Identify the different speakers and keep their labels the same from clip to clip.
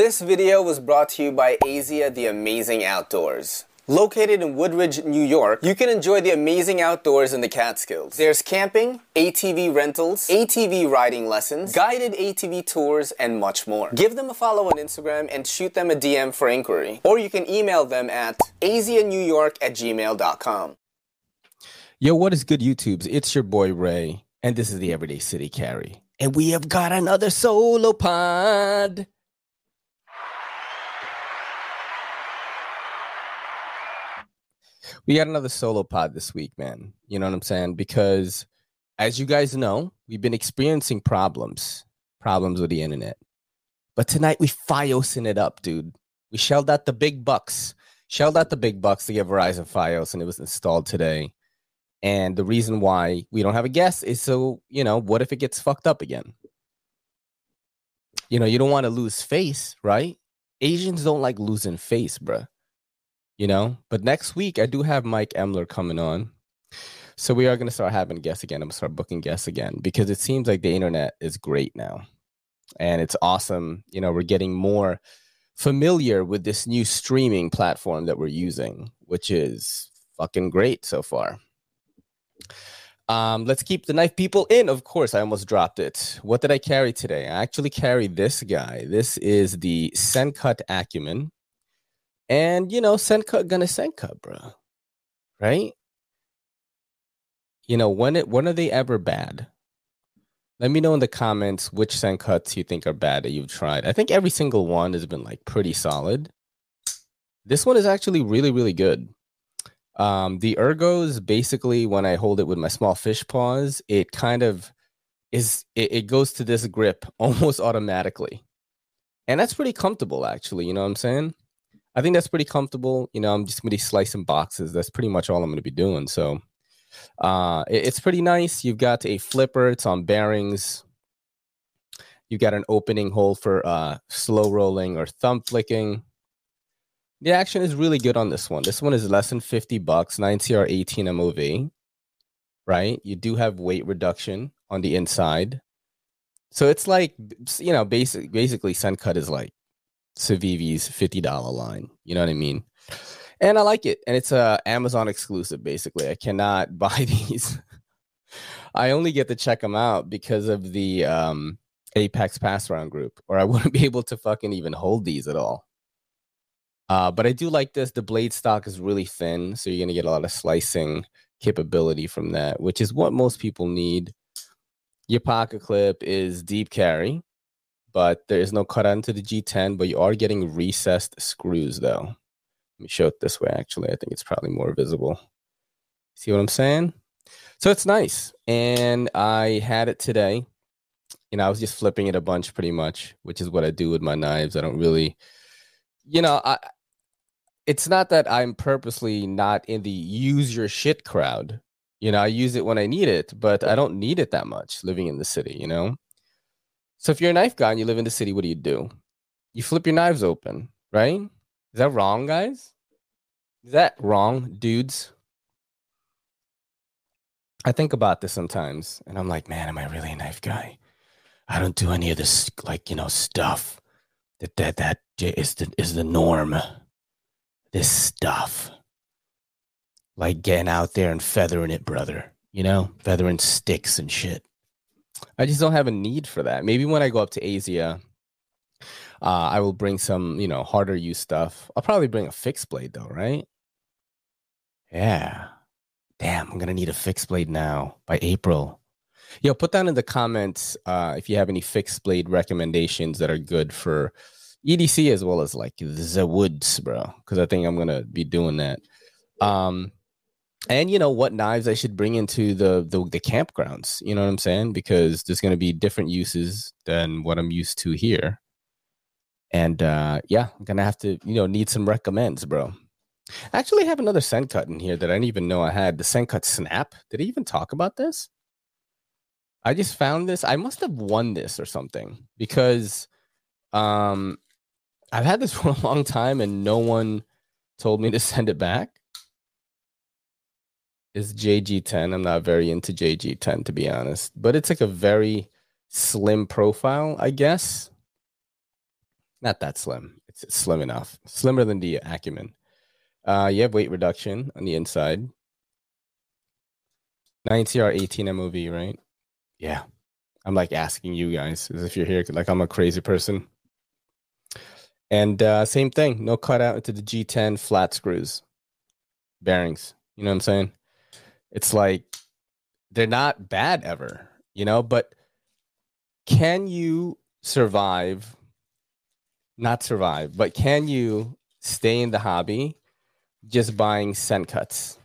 Speaker 1: This video was brought to you by Asia The Amazing Outdoors. Located in Woodridge, New York, you can enjoy the amazing outdoors in the Catskills. There's camping, ATV rentals, ATV riding lessons, guided ATV tours, and much more. Give them a follow on Instagram and shoot them a DM for inquiry. Or you can email them at asianewyork at gmail.com.
Speaker 2: Yo, what is good, YouTubes? It's your boy Ray, and this is the Everyday City Carry. And we have got another solo pod. We got another solo pod this week, man. You know what I'm saying? Because as you guys know, we've been experiencing problems, problems with the internet. But tonight we Fiosing it up, dude. We shelled out the big bucks, shelled out the big bucks to get Verizon Fios, and it was installed today. And the reason why we don't have a guest is so, you know, what if it gets fucked up again? You know, you don't want to lose face, right? Asians don't like losing face, bruh you know. But next week, I do have Mike Emler coming on. So we are going to start having guests again. I'm going to start booking guests again because it seems like the internet is great now. And it's awesome. You know, we're getting more familiar with this new streaming platform that we're using, which is fucking great so far. Um, let's keep the knife people in. Of course, I almost dropped it. What did I carry today? I actually carried this guy. This is the Sencut Acumen and you know, Sencut gonna Sencut, bro. Right? You know, when it when are they ever bad? Let me know in the comments which Sencuts you think are bad that you've tried. I think every single one has been like pretty solid. This one is actually really, really good. Um, the ergos basically when I hold it with my small fish paws, it kind of is it, it goes to this grip almost automatically. And that's pretty comfortable actually, you know what I'm saying? I think that's pretty comfortable. You know, I'm just going to be slicing boxes. That's pretty much all I'm going to be doing. So uh, it, it's pretty nice. You've got a flipper. It's on bearings. You've got an opening hole for uh, slow rolling or thumb flicking. The action is really good on this one. This one is less than 50 bucks, 9CR 18 MOV, right? You do have weight reduction on the inside. So it's like, you know, basic, basically Sencut is like Civivi's $50 line. You know what I mean? And I like it. And it's a Amazon exclusive, basically. I cannot buy these. I only get to check them out because of the um, Apex Pass Round group, or I wouldn't be able to fucking even hold these at all. Uh, but I do like this. The blade stock is really thin, so you're gonna get a lot of slicing capability from that, which is what most people need. Your pocket clip is deep carry, but there is no cut onto the G10, but you are getting recessed screws though. Let me show it this way. Actually, I think it's probably more visible. See what I'm saying? So it's nice. And I had it today. You know, I was just flipping it a bunch pretty much, which is what I do with my knives. I don't really, you know, I it's not that I'm purposely not in the use your shit crowd. You know, I use it when I need it, but I don't need it that much living in the city, you know? So if you're a knife guy and you live in the city, what do you do? You flip your knives open, right? Is that wrong, guys? Is that wrong, dudes? I think about this sometimes and I'm like, man, am I really a knife guy? I don't do any of this like, you know, stuff that that that is the is the norm. This stuff. Like getting out there and feathering it, brother. You know, feathering sticks and shit. I just don't have a need for that. Maybe when I go up to Asia, uh, I will bring some, you know, harder use stuff. I'll probably bring a fixed blade though, right? Yeah. Damn, I'm gonna need a fixed blade now by April. Yo, put down in the comments uh, if you have any fixed blade recommendations that are good for EDC as well as like the woods, bro. Because I think I'm gonna be doing that. Um, and you know what knives I should bring into the, the the, campgrounds. You know what I'm saying? Because there's going to be different uses than what I'm used to here. And uh, yeah, I'm gonna have to you know need some recommends, bro. I actually have another Sencut in here that I didn't even know I had. The Sencut Snap. Did I even talk about this? I just found this. I must have won this or something because um I've had this for a long time and no one told me to send it back is JG10. I'm not very into JG10 to be honest, but it's like a very slim profile, I guess. not that slim. It's slim enough, slimmer than the Acumen. Uh, you have weight reduction on the inside. 9CR 18 MOV, right? Yeah. I'm like asking you guys as if you're here, like I'm a crazy person. And uh, same thing, no cutout into the G10 flat screws, bearings. You know what I'm saying? It's like they're not bad ever, you know, but can you survive? Not survive, but can you stay in the hobby just buying Sencuts?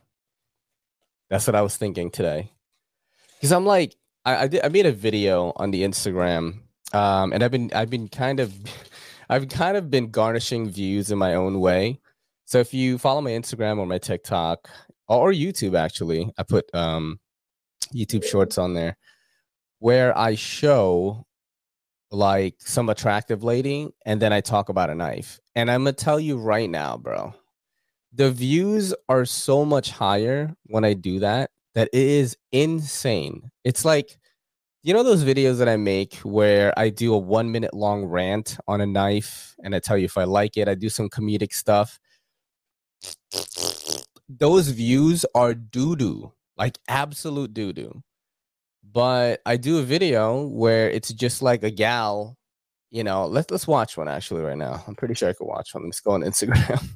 Speaker 2: That's what I was thinking today. Because I'm like, I I, did, I made a video on the Instagram, um, and I've been I've been kind of I've kind of been garnishing views in my own way. So if you follow my Instagram or my TikTok or YouTube, actually, I put um, YouTube Shorts on there where I show like some attractive lady and then I talk about a knife. And I'm gonna tell you right now, bro, the views are so much higher when I do that that it is insane. It's like you know those videos that I make where I do a one minute long rant on a knife and I tell you if I like it, I do some comedic stuff. Those views are doo doo, like absolute doo doo. But I do a video where it's just like a gal, you know. Let's let's watch one actually right now. I'm pretty sure I could watch one. Let's go on Instagram.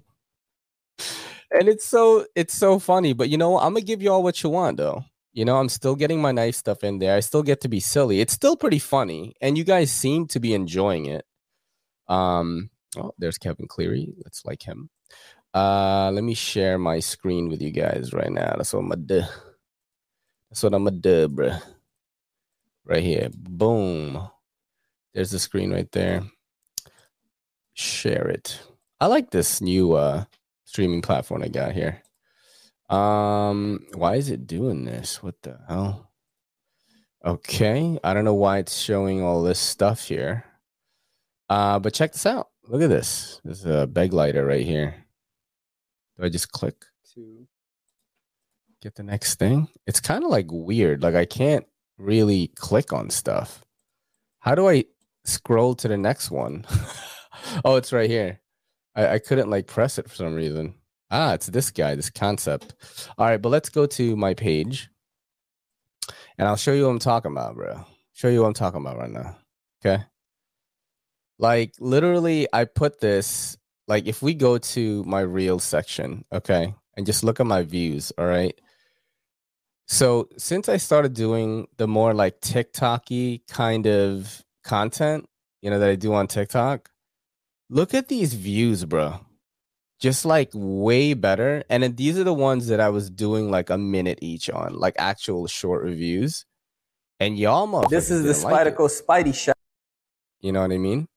Speaker 2: and it's so it's so funny. But you know, I'm gonna give you all what you want though. You know, I'm still getting my nice stuff in there. I still get to be silly. It's still pretty funny, and you guys seem to be enjoying it. Um, oh, there's Kevin Cleary. Let's like him. Uh, let me share my screen with you guys right now. That's what I'm gonna do. That's what I'm gonna do, bro. Right here. Boom. There's the screen right there. Share it. I like this new uh streaming platform I got here. Um, why is it doing this? What the hell? Okay, I don't know why it's showing all this stuff here. Uh, but check this out. Look at this. There's a beg lighter right here. Do I just click to get the next thing? It's kind of like weird. Like I can't really click on stuff. How do I scroll to the next one? oh, it's right here. I, I couldn't like press it for some reason. Ah, it's this guy, this concept. All right, but let's go to my page and I'll show you what I'm talking about, bro. Show you what I'm talking about right now. Okay. Like literally, I put this like if we go to my real section, okay, and just look at my views, all right. So since I started doing the more like TikToky kind of content, you know, that I do on TikTok, Look at these views, bro. Just like way better. And then these are the ones that I was doing like a minute each on, like actual short reviews. And y'all.
Speaker 1: This is the Spyderco like Spidey shot.
Speaker 2: You know what I mean?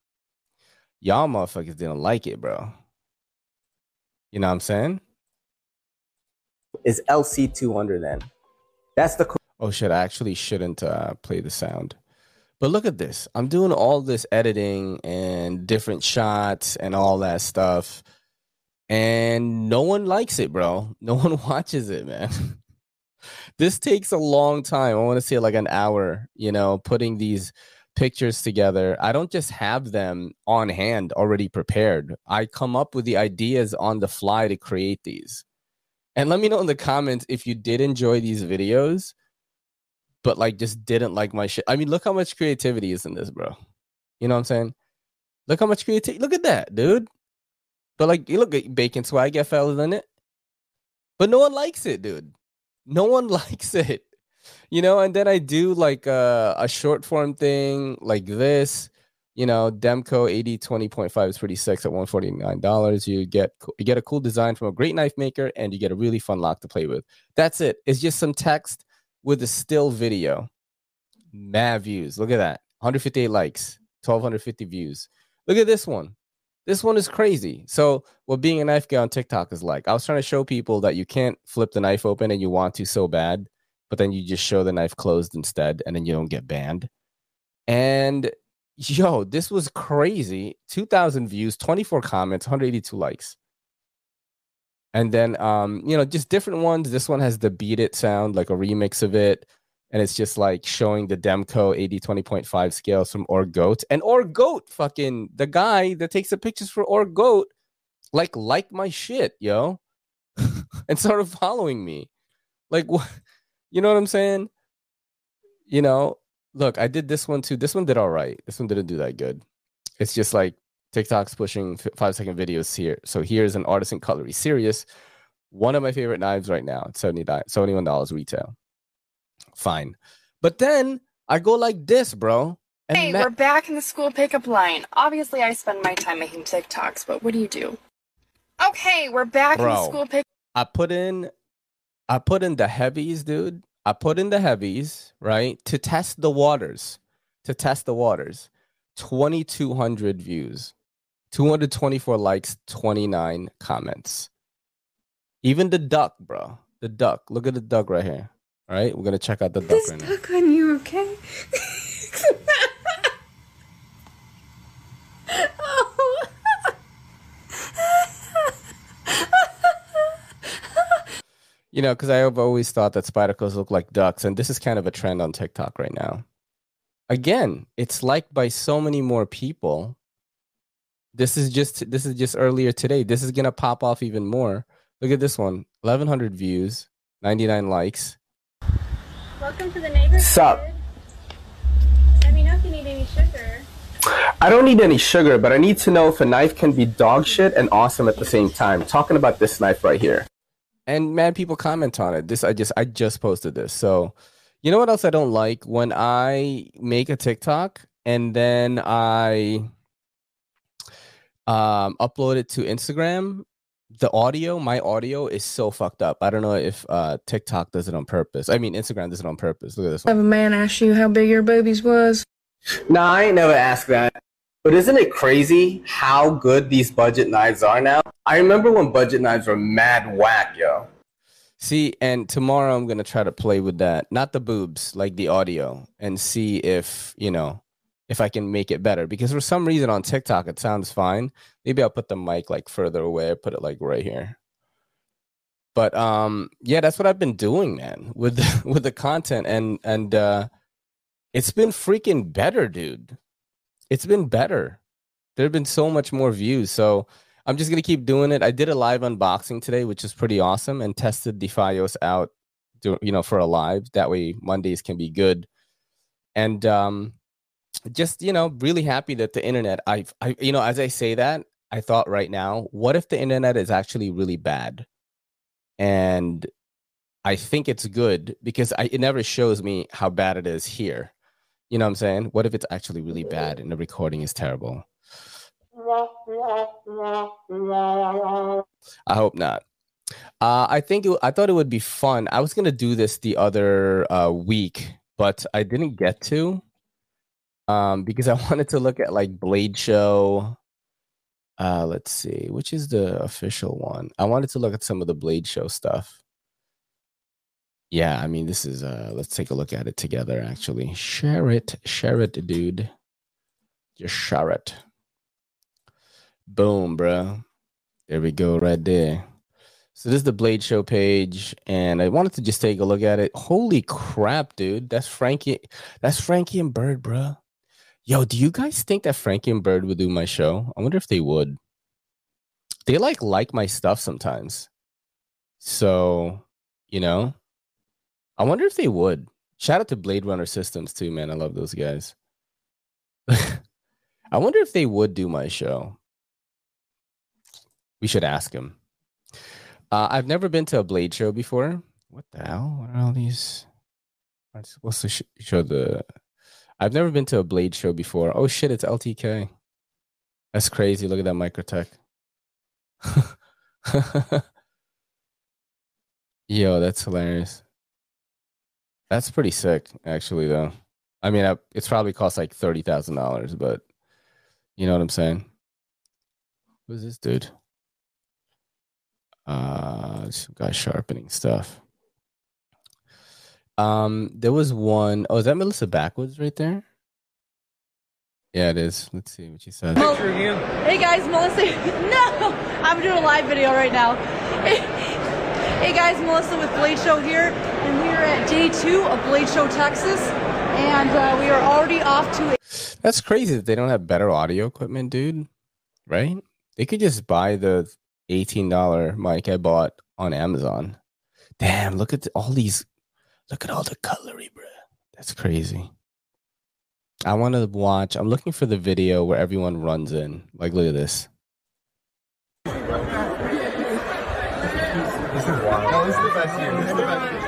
Speaker 2: Y'all motherfuckers didn't like it, bro. You know what I'm saying?
Speaker 1: Is LC200 then? That's the.
Speaker 2: Oh shit! I actually shouldn't uh, play the sound. But look at this. I'm doing all this editing and different shots and all that stuff. And no one likes it, bro. No one watches it, man. this takes a long time. I want to say like an hour, you know, putting these pictures together. I don't just have them on hand already prepared. I come up with the ideas on the fly to create these. And let me know in the comments if you did enjoy these videos but like just didn't like my shit. I mean, look how much creativity is in this, bro. You know what I'm saying? Look how much creativity. Look at that, dude. But like, you look at bacon swag FL in it, but no one likes it, dude. No one likes it. You know, and then I do like uh, a short form thing like this. You know, Demko AD 20.5 is pretty sick at $149. You get you get a cool design from a great knife maker and you get a really fun lock to play with. That's it. It's just some text with a still video. Mad views. Look at that. 158 likes, 1250 views. Look at this one. This one is crazy. So, what being a knife guy on TikTok is like, I was trying to show people that you can't flip the knife open and you want to so bad, but then you just show the knife closed instead and then you don't get banned. And yo, this was crazy. 2,000 views, 24 comments, 182 likes and then um you know just different ones this one has the beat it sound like a remix of it and it's just like showing the Demko AD 20.5 scales from Org Goat. And Org Goat, fucking the guy that takes the pictures for Org Goat, like like my shit, yo, and started following me. Like what you know what I'm saying? You know, look, I did this one too. This one did all right. This one didn't do that good. It's just like TikTok's pushing five second videos here. So here's an artisan cutlery serious. One of my favorite knives right now. It's $71 retail. Fine. But then I go like this, bro.
Speaker 3: hey, ma- we're back in the school pickup line. Obviously, I spend my time making TikToks, but what do you do? Okay, we're back bro, in the school pick.
Speaker 2: I put in, I put in the heavies, dude. I put in the heavies, right, to test the waters, to test the waters. 2,200 views. 224 likes, 29 comments. Even the duck, bro. The duck. Look at the duck right here. All right, we're gonna check out the duck
Speaker 3: this
Speaker 2: right
Speaker 3: duck now. on you, okay?
Speaker 2: you know, because I've always thought that spidacles look like ducks, and this is kind of a trend on TikTok right now. Again, it's liked by so many more people this is just this is just earlier today. This is gonna pop off even more. Look at this one. 1100 views, 99 likes.
Speaker 3: Welcome to the neighborhood.
Speaker 1: Sup?
Speaker 3: Let me know if you need any sugar.
Speaker 1: I don't need any sugar, but I need to know if a knife can be dog shit and awesome at the same time. Talking about this knife right here.
Speaker 2: And man, people comment on it. This I just I just posted this. So you know what else I don't like? When I make a TikTok and then I um, upload it to Instagram, the audio, my audio is so fucked up. I don't know if uh, TikTok does it on purpose. I mean, Instagram does it on purpose. Look at this.
Speaker 3: One. Have a man ask you how big your boobies was?
Speaker 1: Nah, I ain't never asked that. But isn't it crazy how good these budget knives are now? I remember when budget knives were mad whack, yo.
Speaker 2: See, and tomorrow I'm gonna try to play with that, not the boobs, like the audio, and see if you know if I can make it better. Because for some reason on TikTok it sounds fine. Maybe I'll put the mic like further away, I put it like right here. But um yeah, that's what I've been doing, man, with with the content and and uh it's been freaking better, dude. It's been better. There have been so much more views. So I'm just gonna keep doing it. I did a live unboxing today, which is pretty awesome, and tested Defios out, you know, for a live. That way Mondays can be good. And um, just you know really happy that the internet i i you know as i say that i thought right now what if the internet is actually really bad and i think it's good because I, it never shows me how bad it is here you know what i'm saying what if it's actually really bad and the recording is terrible i hope not uh, i think it, i thought it would be fun i was to do this the other uh, week but i didn't get to um, because I wanted to look at like Blade Show. Uh, let's see, which is the official one? I wanted to look at some of the Blade Show stuff. Yeah, I mean, this is uh let's take a look at it together actually. Share it, share it, dude. Just share it. Boom, bro. There we go, right there. So this is the Blade Show page, and I wanted to just take a look at it. Holy crap, dude! That's Frankie. That's Frankie and Bird, bro. Yo, do you guys think that Frankie and Bird would do my show? I wonder if they would. They like like my stuff sometimes. So, you know, I wonder if they would. Shout out to Blade Runner Systems too, man. I love those guys. I wonder if they would do my show. We should ask him. Uh, I've never been to a Blade show before. What the hell? What are all these? Supposed to sh- show the I've never been to a Blade show before. Oh shit, it's LTK. That's crazy. Look at that Microtech. Yo, that's hilarious. That's pretty sick, actually, though. I mean, I, it's probably cost like thirty thousand dollars, but you know what I'm saying. Who's this dude? Uh, some guy sharpening stuff. Um, there was one. Oh, is that Melissa Backwoods right there? Yeah, it is. Let's see what she says.
Speaker 4: Picture again. Hey guys, Melissa. No, I'm doing a live video right now. Hey, hey guys, Melissa with Blade Show here. And we are at day two of Blade Show Texas, and uh, we are already off to. A-
Speaker 2: That's crazy that they don't have better audio equipment, dude. Right? They could just buy the eighteen dollar mic I bought on Amazon. Damn! Look at all these. Look at all the cutlery, bro. That's crazy. I want to watch. I'm looking for the video where everyone runs in. Like, look at this.
Speaker 5: This is wild. No, this is the best year. This is the best year.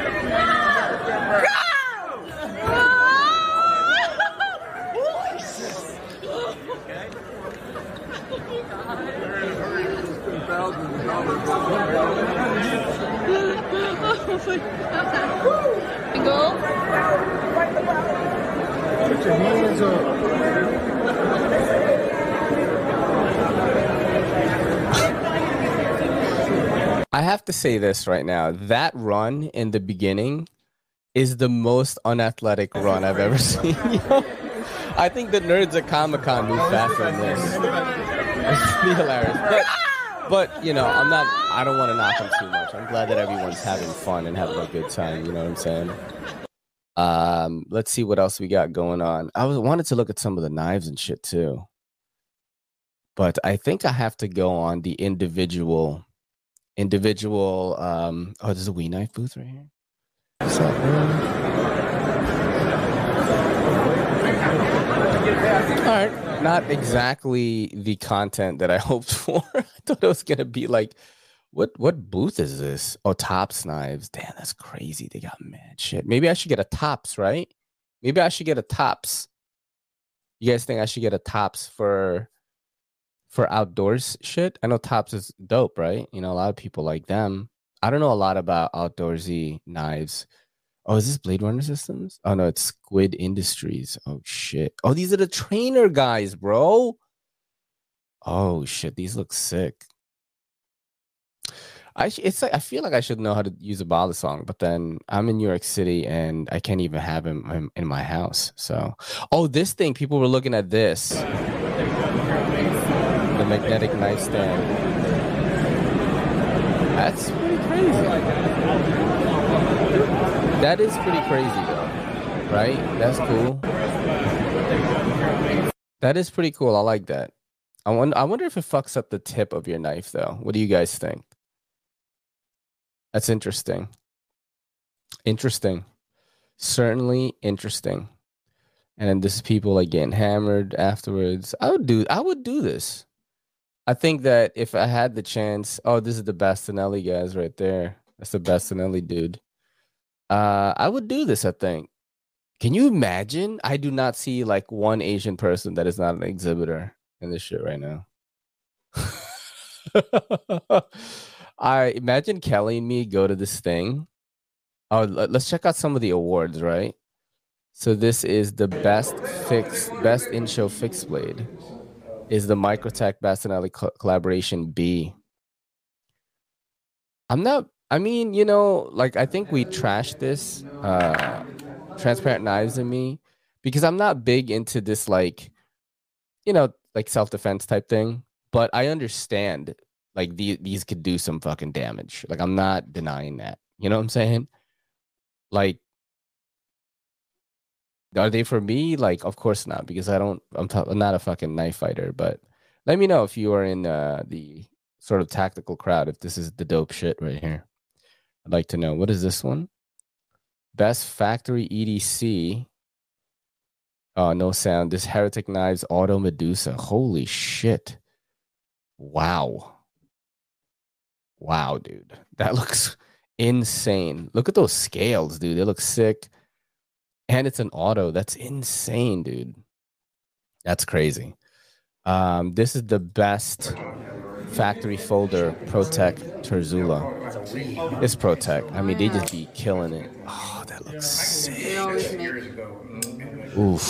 Speaker 5: Put your hands up.
Speaker 2: I have to say this right now. That run in the beginning is the most unathletic run I've ever seen. I think the nerds at Comic Con move faster than this. It's hilarious. But, you know, I'm not, I don't want to knock them too much. I'm glad that everyone's having fun and having a good time. You know what I'm saying? Um, let's see what else we got going on. I was wanted to look at some of the knives and shit too. But I think I have to go on the individual individual um oh there's a WE knife booth right here? All right not exactly the content that i hoped for i thought it was gonna be like what what booth is this oh tops knives damn that's crazy they got mad shit maybe i should get a tops right maybe i should get a tops you guys think i should get a tops for for outdoors shit. I know Tops is dope, right? You know, a lot of people like them. I don't know a lot about outdoorsy knives. Oh, is this Blade Runner Systems? Oh no, it's Squid Industries. Oh shit. Oh, these are the trainer guys, bro. Oh shit, these look sick. I it's like I feel like I should know how to use a balisong, but then I'm in New York City and I can't even have him in, in my house. So, oh, this thing people were looking at this the magnetic nightstand. That's pretty crazy. That is pretty crazy, though, right? That's cool. That is pretty cool. I like that. I wonder. I wonder if it fucks up the tip of your knife, though. What do you guys think? That's interesting. Interesting. Certainly interesting. And then this people like getting hammered afterwards. I would do. I would do this. I think that if I had the chance, oh, this is the Bastinelli guys right there. That's the Bastinelli dude. Uh, I would do this. I think. Can you imagine? I do not see like one Asian person that is not an exhibitor in this shit right now. I imagine Kelly and me go to this thing. Oh, let- let's check out some of the awards, right? So this is the best fix, best in show fixed blade is the Microtech Bastinelli co- collaboration B. I'm not. I mean, you know, like I think we trashed this uh, transparent knives in me because I'm not big into this, like, you know, like self defense type thing. But I understand, like the, these could do some fucking damage. Like I'm not denying that. You know what I'm saying? Like are they for me? Like, of course not, because I don't. I'm, t- I'm not a fucking knife fighter. But let me know if you are in uh, the sort of tactical crowd. If this is the dope shit right here, I'd like to know. What is this one? Best factory EDC. Oh, no sound. This Heretic Knives Auto Medusa. Holy shit! Wow. Wow, dude, that looks insane. Look at those scales, dude. They look sick and it's an auto. That's insane, dude. That's crazy. Um, this is the best factory folder Protech Terzuola. It's Protech. I mean, they just be killing it. Oh, that looks sick. Oof.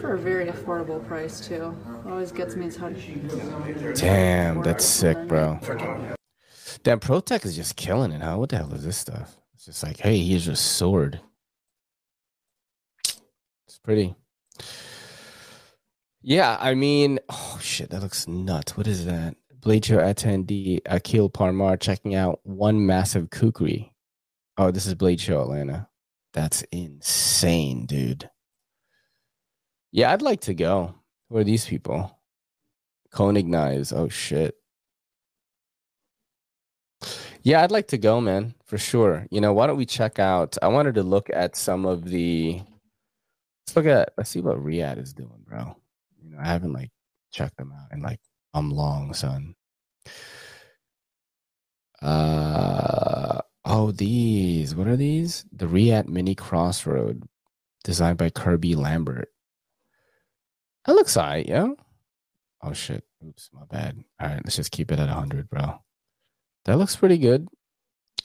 Speaker 6: for a very affordable price too. Always gets me is how
Speaker 2: Damn, that's sick, bro. Damn, Protech is just killing it, huh? What the hell is this stuff? It's just like, hey, here's your sword. It's pretty. Yeah, I mean, oh shit, that looks nuts. What is that? Blade Show attendee Akil Parmar checking out one massive kukri. Oh, this is Blade Show Atlanta. That's insane, dude. Yeah, I'd like to go. Who are these people? Koenig knives. Oh shit. Yeah, I'd like to go, man, for sure. You know, why don't we check out? I wanted to look at some of the. Let's look at. Let's see what Reate is doing, bro. Know, I haven't like checked them out and like I'm long, son. Uh oh, these. What are these? The Reate Mini Crossroad, designed by Kirby Lambert. That looks alright, yeah. Oh shit. Oops, my bad. All right, let's just keep it at 100, bro. That looks pretty good.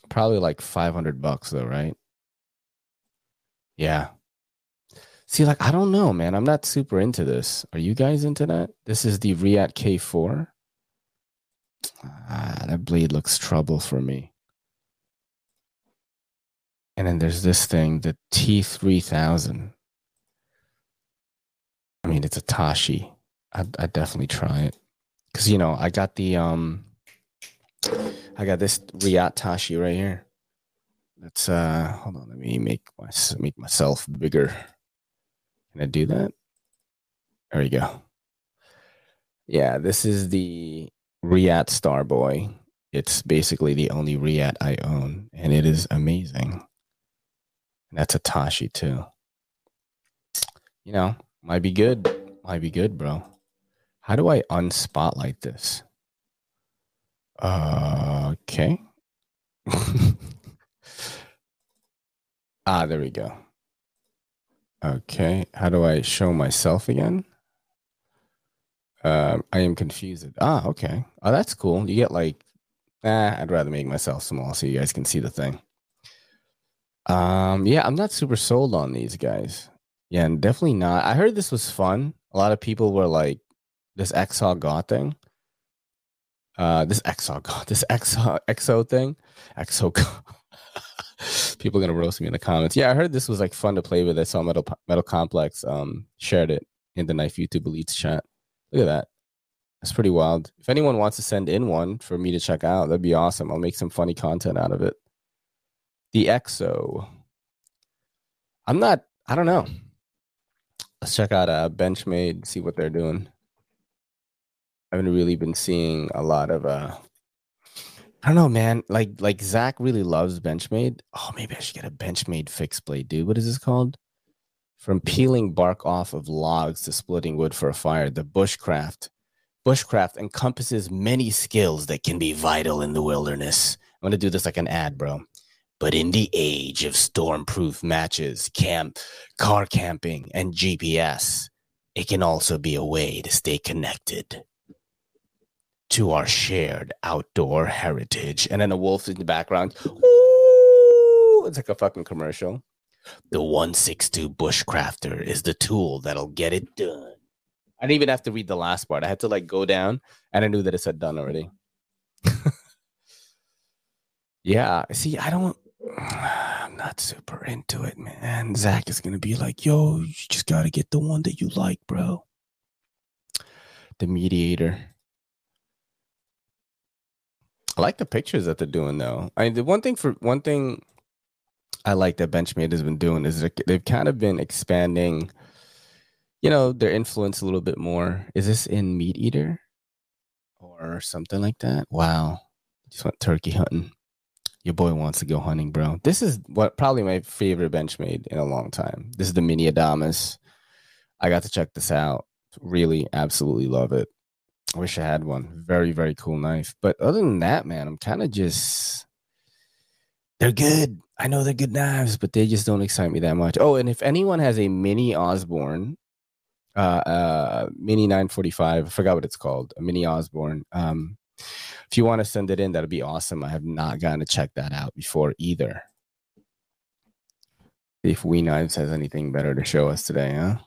Speaker 2: Probably like 500 bucks though, right? Yeah. See, like, I don't know, man. I'm not super into this. Are you guys into that? This is the Reate K4. Ah, that blade looks trouble for me. And then there's this thing, the T3000. I mean, it's a Tashi. I'd, I'd definitely try it. Because, you know, I got the, um, I got this Reate Tashi right here. Let's, uh, hold on. Let me make my, make myself bigger. Can I do that? There we go. Yeah, this is the Reate Starboy. It's basically the only Reate I own, and it is amazing. And that's a Tashi too. You know, might be good. Might be good, bro. How do I unspotlight this? Uh, okay. ah, there we go. Okay. How do I show myself again? Um, I am confused. Ah, okay. Oh, that's cool. You get like, ah, I'd rather make myself small so you guys can see the thing. Um, yeah, I'm not super sold on these guys. Yeah, and definitely not. I heard this was fun. A lot of people were like, this XO God thing. Uh, this XO God, this XO XO thing, XO God. people are gonna roast me in the comments. Yeah, I heard this was like fun to play with. I saw Metal Metal Complex um shared it in the Knife YouTube Elites chat. Look at that. That's pretty wild. If anyone wants to send in one for me to check out, that'd be awesome. I'll make some funny content out of it. The EXO. I'm not, I don't know. Let's check out uh, Benchmade, see what they're doing. I haven't really been seeing a lot of uh I don't know, man. Like like Zach really loves Benchmade. Oh, maybe I should get a Benchmade fixed blade, dude. What is this called? From peeling bark off of logs to splitting wood for a fire, the bushcraft. Bushcraft encompasses many skills that can be vital in the wilderness. I'm gonna do this like an ad, bro. But in the age of stormproof matches, camp, car camping, and GPS, it can also be a way to stay connected to our shared outdoor heritage. And then a wolf in the background. Ooh, it's like a fucking commercial. The 162 Bushcrafter is the tool that'll get it done. I didn't even have to read the last part. I had to like go down and I knew that it said done already. yeah. See, I don't I'm not super into it, man. Zach is gonna be like, yo, you just gotta get the one that you like, bro. The mediator. I like the pictures that they're doing though. I mean, the one thing for one thing I like that Benchmade has been doing is they've kind of been expanding, you know, their influence a little bit more. Is this in Meat Eater or something like that? Wow, just went turkey hunting. Your boy wants to go hunting, bro. This is what probably my favorite Benchmade in a long time. This is the Mini Adamas. I got to check this out. Really, absolutely love it. I wish I had one. Very, very cool knife. But other than that, man, I'm kind of just they're good. I know they're good knives, but they just don't excite me that much. Oh, and if anyone has a mini Osborne, uh, uh, mini 945, I forgot what it's called, a mini Osborne. Um, if you want to send it in, that'd be awesome. I have not gotten to check that out before either. If We Knives has anything better to show us today, huh?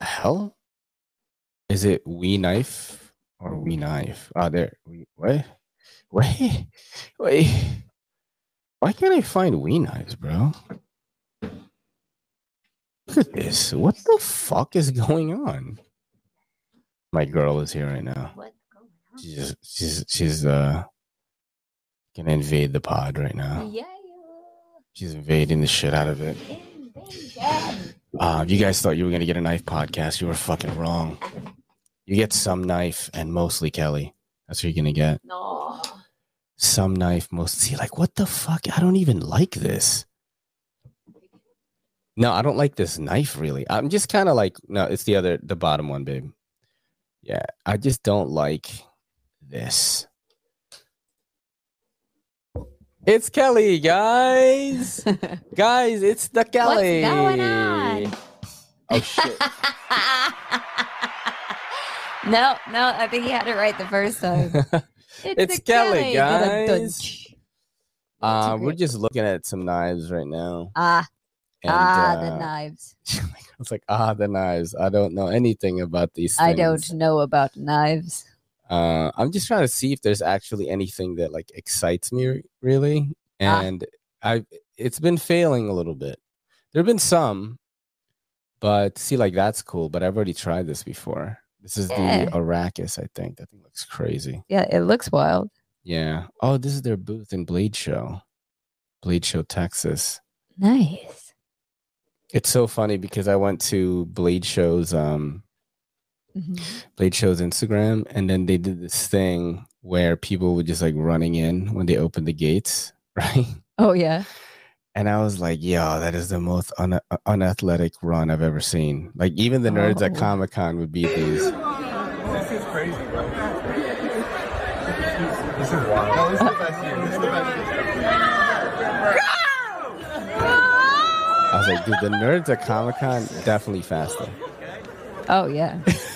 Speaker 2: Hell, is it We Knife or We Knife? Oh, there. We, what? wait, wait. Why can't I find We Knives, bro? Look at this. What the fuck is going on? My girl is here right now.
Speaker 7: What's going on?
Speaker 2: She's she's she's uh gonna invade the pod right now.
Speaker 7: Yeah,
Speaker 2: She's invading the shit out of it. Uh, you guys thought you were gonna get a knife podcast, you were fucking wrong. You get some knife and mostly Kelly. That's what you're gonna get.
Speaker 7: No.
Speaker 2: Some knife, most. See, like, what the fuck? I don't even like this. No, I don't like this knife really. I'm just kind of like, no, it's the other, the bottom one, babe. Yeah, I just don't like this. It's Kelly, guys. guys, it's the Kelly.
Speaker 7: What's going on?
Speaker 2: Oh shit.
Speaker 7: no, no, I think you had it right the first time.
Speaker 2: It's
Speaker 7: the
Speaker 2: Kelly,
Speaker 7: Dun, dun.
Speaker 2: guys. uh, we're just looking at some knives right now.
Speaker 7: Ah,
Speaker 2: And,
Speaker 7: ah, the
Speaker 2: uh,
Speaker 7: knives.
Speaker 2: It's like ah, the knives. I don't know anything about these. Things.
Speaker 7: I don't know about knives.
Speaker 2: Uh, I'm just trying to see if there's actually anything that like excites me really,
Speaker 7: Ah.
Speaker 2: and I it's been failing a little bit. There've been some, but see, like that's cool. But I've already tried this before. This is
Speaker 7: Yeah.
Speaker 2: the Arrakis, I think. That thing looks crazy.
Speaker 7: Yeah, it looks wild.
Speaker 2: Yeah. Oh, this is their booth in Blade Show, Blade Show, Texas.
Speaker 7: Nice.
Speaker 2: It's so funny because I went to Blade Show's um
Speaker 7: Mhm.
Speaker 2: Blade Show's Instagram, and then they did this thing where people were just like running in when they opened the gates, right?
Speaker 7: Oh yeah.
Speaker 2: And I was like, yo, that is the most un- unathletic run I've ever seen. Like, even the nerds at
Speaker 7: Oh.
Speaker 2: Comic Con would beat these.
Speaker 5: This is crazy, bro. This is wild. No, this is the best year. This is the best year.
Speaker 2: I was like, dude, the nerds at Comic Con definitely faster.
Speaker 7: Oh yeah.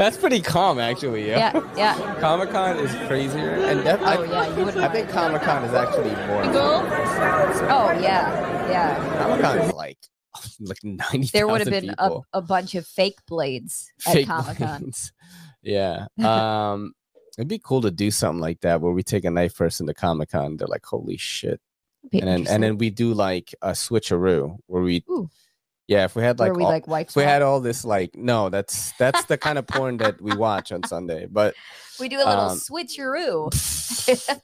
Speaker 2: That's pretty calm, actually. Yeah.
Speaker 7: Yeah, yeah.
Speaker 2: Comic Con is crazier, and def-
Speaker 7: Oh
Speaker 2: I,
Speaker 7: yeah, you wouldn't.
Speaker 2: I think Comic Con is actually more.
Speaker 7: Oh yeah, yeah.
Speaker 2: Comic Con is like like ninety.
Speaker 7: There would have been a, a bunch of fake blades at
Speaker 2: Fake
Speaker 7: Comic Con.
Speaker 2: blades. Yeah. Um, it'd be cool to do something like that where we take a knife person to Comic Con. They're like, holy shit. And then and then we do like a switcheroo where we
Speaker 7: Ooh.
Speaker 2: Yeah, if we had like
Speaker 7: we
Speaker 2: all,
Speaker 7: like
Speaker 2: if we had all this like no, that's that's the kind of porn that we watch on Sunday. But
Speaker 7: we do a little
Speaker 2: um,
Speaker 7: switcheroo.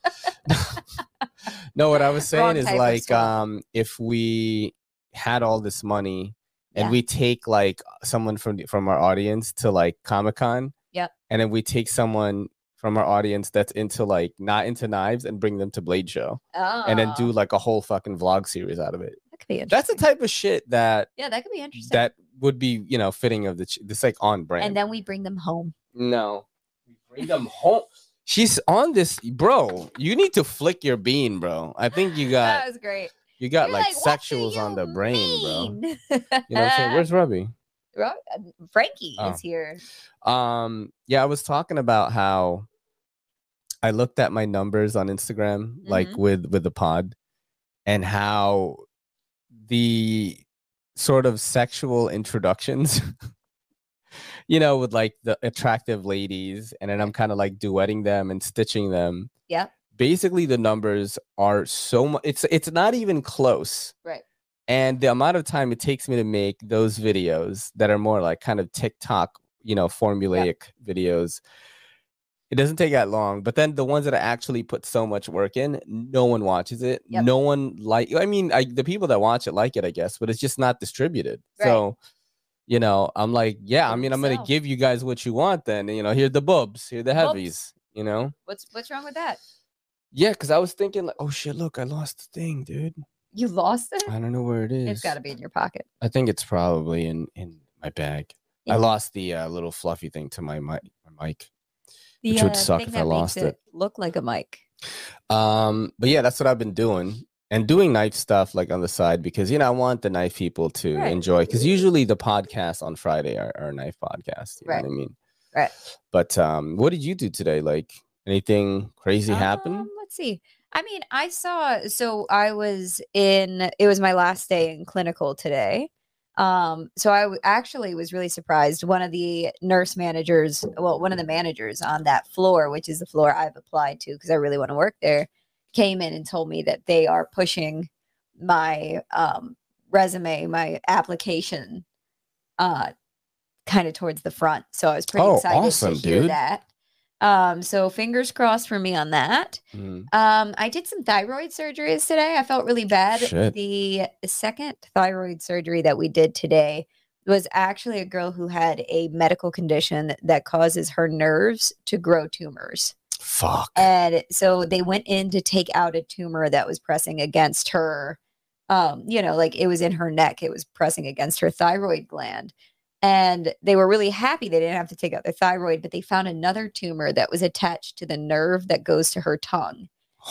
Speaker 2: no, what I was saying
Speaker 7: Wrong
Speaker 2: is like um if we had all this money and
Speaker 7: Yeah.
Speaker 2: we take like someone from from our audience to like Comic Con.
Speaker 7: Yep.
Speaker 2: And then we take someone from our audience that's into like not into knives and bring them to Blade Show and then do
Speaker 7: Oh,
Speaker 2: like a whole fucking vlog series out of it.
Speaker 7: That could be interesting.
Speaker 2: That's the type of shit that
Speaker 7: Yeah, that could be interesting.
Speaker 2: that would be you know fitting of the ch- this like on brand.
Speaker 7: and then we bring them home.
Speaker 2: no, we bring them home. She's on this, bro. You need to flick your bean, bro. I think you got
Speaker 7: that was great.
Speaker 2: you got
Speaker 7: You're
Speaker 2: like,
Speaker 7: "What
Speaker 2: sexuals on the brain, bro.
Speaker 7: mean?"
Speaker 2: You know what I'm saying? Where's Robbie?
Speaker 7: Ro- uh, Frankie
Speaker 2: Oh.
Speaker 7: is here.
Speaker 2: Um, yeah, I was talking about how I looked at my numbers on Instagram, like
Speaker 7: Mhm.
Speaker 2: with with the pod, and how the sort of sexual introductions, you know, with like the attractive ladies, and then I'm kind of like duetting them and stitching them.
Speaker 7: Yeah.
Speaker 2: Basically, the numbers are so much. It's it's not even close.
Speaker 7: Right.
Speaker 2: And the amount of time it takes me to make those videos that are more like kind of TikTok, you know, formulaic videos, it doesn't take that long. But then the ones that I actually put so much work in, no one watches it.
Speaker 7: Yep.
Speaker 2: No one like. I mean, I, the people that watch it like it, I guess, but it's just not distributed.
Speaker 7: Right.
Speaker 2: So, you know, I'm like, yeah, I mean, I'm gonna give you guys what you want. Then, you know, here the bubs, here the
Speaker 7: Bubs.
Speaker 2: heavies. You know,
Speaker 7: What's what's wrong with that?
Speaker 2: yeah, because I was thinking, like, oh shit, look, I lost the thing, dude.
Speaker 7: You lost it?
Speaker 2: I don't know where it is.
Speaker 7: It's got to be in your pocket.
Speaker 2: I think it's probably in in my bag. I lost the uh, little fluffy thing to my mic. My mic.
Speaker 7: The,
Speaker 2: Which would
Speaker 7: uh,
Speaker 2: suck if I lost it.
Speaker 7: Look like a mic.
Speaker 2: Um, but yeah, that's what I've been doing and doing knife stuff like on the side because you know I want the knife people to
Speaker 7: Right.
Speaker 2: enjoy because usually the podcasts on Friday are, are knife podcasts. You
Speaker 7: Right.
Speaker 2: know what I mean?
Speaker 7: Right.
Speaker 2: But um, what did you do today? Like anything crazy happen?
Speaker 7: Um, let's see. I mean, I saw. So I was in. It was my last day in clinical today. Um, so I w- actually was really surprised. One of the nurse managers, well, one of the managers on that floor, which is the floor I've applied to because I really want to work there, came in and told me that they are pushing my um, resume, my application, uh, kind of towards the front. So I was pretty
Speaker 2: Oh,
Speaker 7: excited
Speaker 2: awesome,
Speaker 7: to hear
Speaker 2: dude.
Speaker 7: that. Um, so fingers crossed for me on that.
Speaker 2: Mhm.
Speaker 7: Um, I did some thyroid surgeries today. I felt really bad.
Speaker 2: Shit.
Speaker 7: The second thyroid surgery that we did today was actually a girl who had a medical condition that causes her nerves to grow tumors.
Speaker 2: Fuck.
Speaker 7: And so they went in to take out a tumor that was pressing against her. Um, you know, like it was in her neck, it was pressing against her thyroid gland. And they were really happy they didn't have to take out their thyroid, but they found another tumor that was attached to the nerve that goes to her tongue.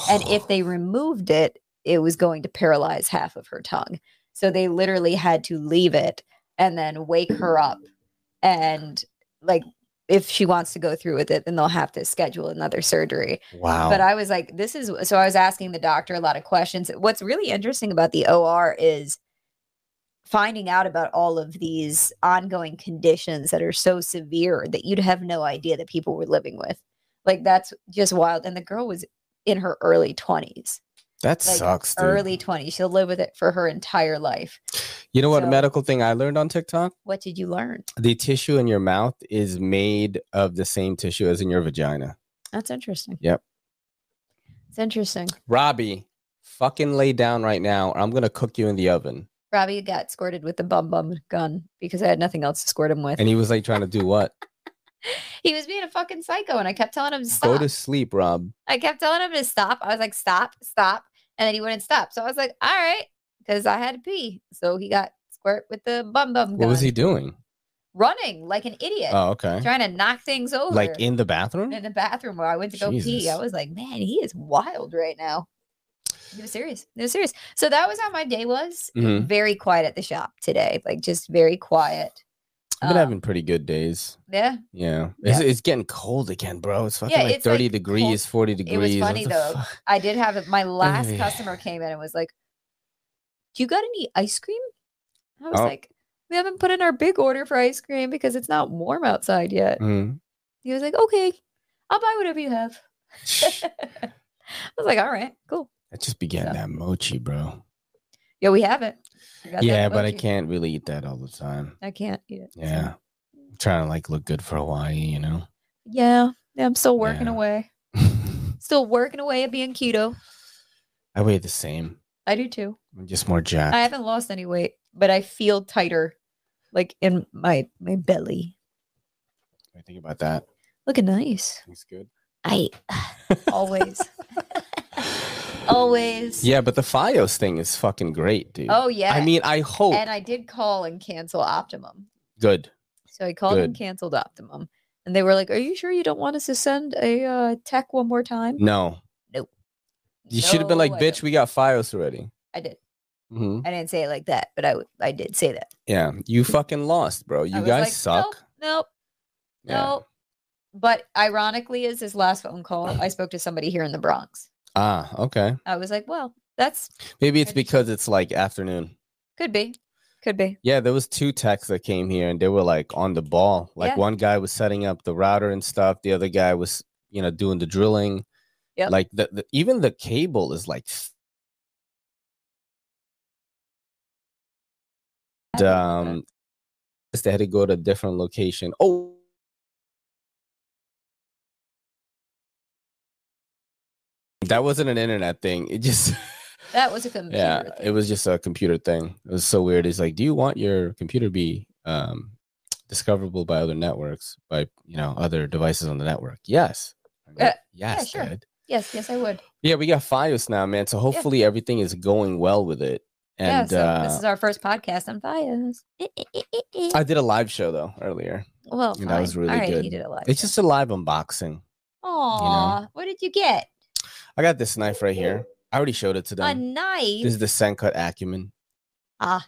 Speaker 7: And if they removed it, it was going to paralyze half of her tongue. So they literally had to leave it and then wake her up. And like, if she wants to go through with it, then they'll have to schedule another surgery.
Speaker 2: wow.
Speaker 7: But I was like, this is so I was asking the doctor a lot of questions. What's really interesting about the OR is finding out about all of these ongoing conditions that are so severe that you'd have no idea that people were living with. Like that's just wild. And the girl was in her early 20s.
Speaker 2: that
Speaker 7: Like
Speaker 2: sucks, dude.
Speaker 7: early 20s. She'll live with it for her entire life.
Speaker 2: you know what
Speaker 7: so-
Speaker 2: medical thing I learned on TikTok?
Speaker 7: What did you learn?
Speaker 2: The tissue in your mouth is made of the same tissue as in your vagina.
Speaker 7: That's interesting.
Speaker 2: Yep.
Speaker 7: It's interesting.
Speaker 2: Robbie, fucking lay down right now, or I'm gonna cook you in the oven.
Speaker 7: Robbie got squirted with the bum bum gun because I had nothing else to squirt him with.
Speaker 2: And he was like trying to do what?
Speaker 7: he was being a fucking psycho and I kept telling him to stop.
Speaker 2: Go to sleep, Rob.
Speaker 7: I kept telling him to stop. I was like, stop, stop. And then he wouldn't stop. So I was like, all right, because I had to pee. So he got squirt with the bum bum gun.
Speaker 2: What was he doing?
Speaker 7: Running like an idiot,
Speaker 2: Oh, okay.
Speaker 7: trying to knock things over.
Speaker 2: Like in the bathroom?
Speaker 7: in the bathroom where I went to go pee. I was like, man, he is wild right now. It was serious. It was serious. So that was how my day was.
Speaker 2: Mhm.
Speaker 7: Very quiet at the shop today. Like just very quiet.
Speaker 2: I've been
Speaker 7: Um,
Speaker 2: having pretty good days.
Speaker 7: Yeah.
Speaker 2: Yeah. It's,
Speaker 7: Yeah.
Speaker 2: it's getting cold again, bro. It's fucking
Speaker 7: Yeah,
Speaker 2: like
Speaker 7: it's,
Speaker 2: 30
Speaker 7: like,
Speaker 2: degrees, 40 degrees. It
Speaker 7: was
Speaker 2: funny,
Speaker 7: though.
Speaker 2: fuck?
Speaker 7: I did have it. My last
Speaker 2: yeah.
Speaker 7: customer came in and was like, "Do you got any ice cream?" I was
Speaker 2: Oh.
Speaker 7: like, "We haven't put in our big order for ice cream because it's not warm outside yet."
Speaker 2: Mhm.
Speaker 7: He was like, "Okay, I'll buy whatever you have." I was like, "All right, cool."
Speaker 2: I just be getting
Speaker 7: So-
Speaker 2: that mochi, bro.
Speaker 7: Yeah, we have it. We
Speaker 2: Yeah, but I can't really eat that all the time.
Speaker 7: I can't eat it. so-
Speaker 2: Yeah. I'm trying to like look good for Hawaii, you know?
Speaker 7: Yeah. Yeah, I'm still working
Speaker 2: Yeah.
Speaker 7: away. Still working away at being keto.
Speaker 2: I weigh the same.
Speaker 7: I do too.
Speaker 2: I'm just more jacked.
Speaker 7: I haven't lost any weight, but I feel tighter, like in my my belly.
Speaker 2: You think about that?
Speaker 7: Looking nice.
Speaker 2: Looks good.
Speaker 7: I always, always.
Speaker 2: Yeah, but the Fios thing is fucking great, dude.
Speaker 7: Oh yeah.
Speaker 2: I mean, I hope.
Speaker 7: and I did call and cancel Optimum.
Speaker 2: good.
Speaker 7: So I called and canceled Optimum, and they were like, "Are you sure you don't want us to send a uh, tech one more time?"
Speaker 2: No.
Speaker 7: Nope.
Speaker 2: You should have been like,
Speaker 7: I
Speaker 2: bitch,
Speaker 7: don't.
Speaker 2: we got Fios already.
Speaker 7: I did.
Speaker 2: hmm
Speaker 7: I didn't say it like that, but I I did say that.
Speaker 2: Yeah, you fucking lost, bro. You guys
Speaker 7: like,
Speaker 2: suck.
Speaker 7: Nope. Nope.
Speaker 2: Yeah.
Speaker 7: Nope. But ironically, is this last phone call, I spoke to somebody here in the Bronx.
Speaker 2: Ah, okay.
Speaker 7: I was like, well, that's
Speaker 2: Maybe it's because it's like afternoon.
Speaker 7: could be, could be.
Speaker 2: Yeah, there was two techs that came here and they were like on the ball. Like
Speaker 7: Yeah.
Speaker 2: one guy was setting up the router and stuff. The other guy was, you know, doing the drilling.
Speaker 7: Yeah.
Speaker 2: Like the, the even the cable is like th-
Speaker 7: I didn't know that.
Speaker 2: um they had to go to a different location. Oh that wasn't an internet thing. It just
Speaker 7: that was a computer.
Speaker 2: yeah,
Speaker 7: thing.
Speaker 2: it was just a computer thing. It was so weird. It's like, do you want your computer to be um discoverable by other networks, by you know, other devices on the network? Yes. Like,
Speaker 7: Uh,
Speaker 2: yes,
Speaker 7: sure.
Speaker 2: Dad.
Speaker 7: Yes, yes, I would.
Speaker 2: Yeah, we got Fios now, man. So hopefully everything is going well with it.
Speaker 7: yeah,
Speaker 2: And
Speaker 7: so
Speaker 2: uh,
Speaker 7: this is our first podcast on Fios.
Speaker 2: I did a live show though earlier.
Speaker 7: well,
Speaker 2: that was really
Speaker 7: All right,
Speaker 2: good.
Speaker 7: You did a live.
Speaker 2: It's just a live unboxing.
Speaker 7: Aw, what did you get?
Speaker 2: I got this knife right here. I already showed it to them.
Speaker 7: A knife.
Speaker 2: This is the Sencut Acumen.
Speaker 7: ah,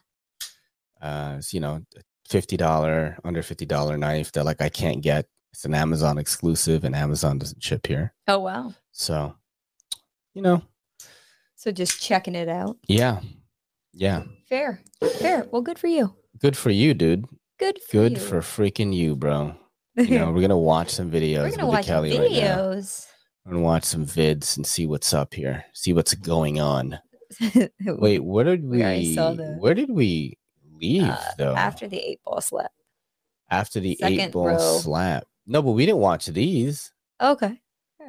Speaker 2: Uh, it's you know, fifty dollar under fifty dollar knife that like I can't get. It's an Amazon exclusive, and Amazon doesn't ship here.
Speaker 7: oh wow.
Speaker 2: So, you know,
Speaker 7: So just checking it out.
Speaker 2: yeah, yeah.
Speaker 7: Fair, fair. Well, good for you.
Speaker 2: Good for you, dude.
Speaker 7: Good for
Speaker 2: Good
Speaker 7: you.
Speaker 2: for freaking you, bro. You know, we're gonna watch some videos.
Speaker 7: We're gonna
Speaker 2: with
Speaker 7: watch
Speaker 2: Kelly right
Speaker 7: videos.
Speaker 2: We're gonna watch some vids and see what's up here. See what's going on. Wait, where did we?
Speaker 7: We the-
Speaker 2: Where did we leave
Speaker 7: Uh,
Speaker 2: though?
Speaker 7: after the eight ball slap.
Speaker 2: After the eight ball
Speaker 7: row.
Speaker 2: slap. No, but we didn't watch these.
Speaker 7: Okay.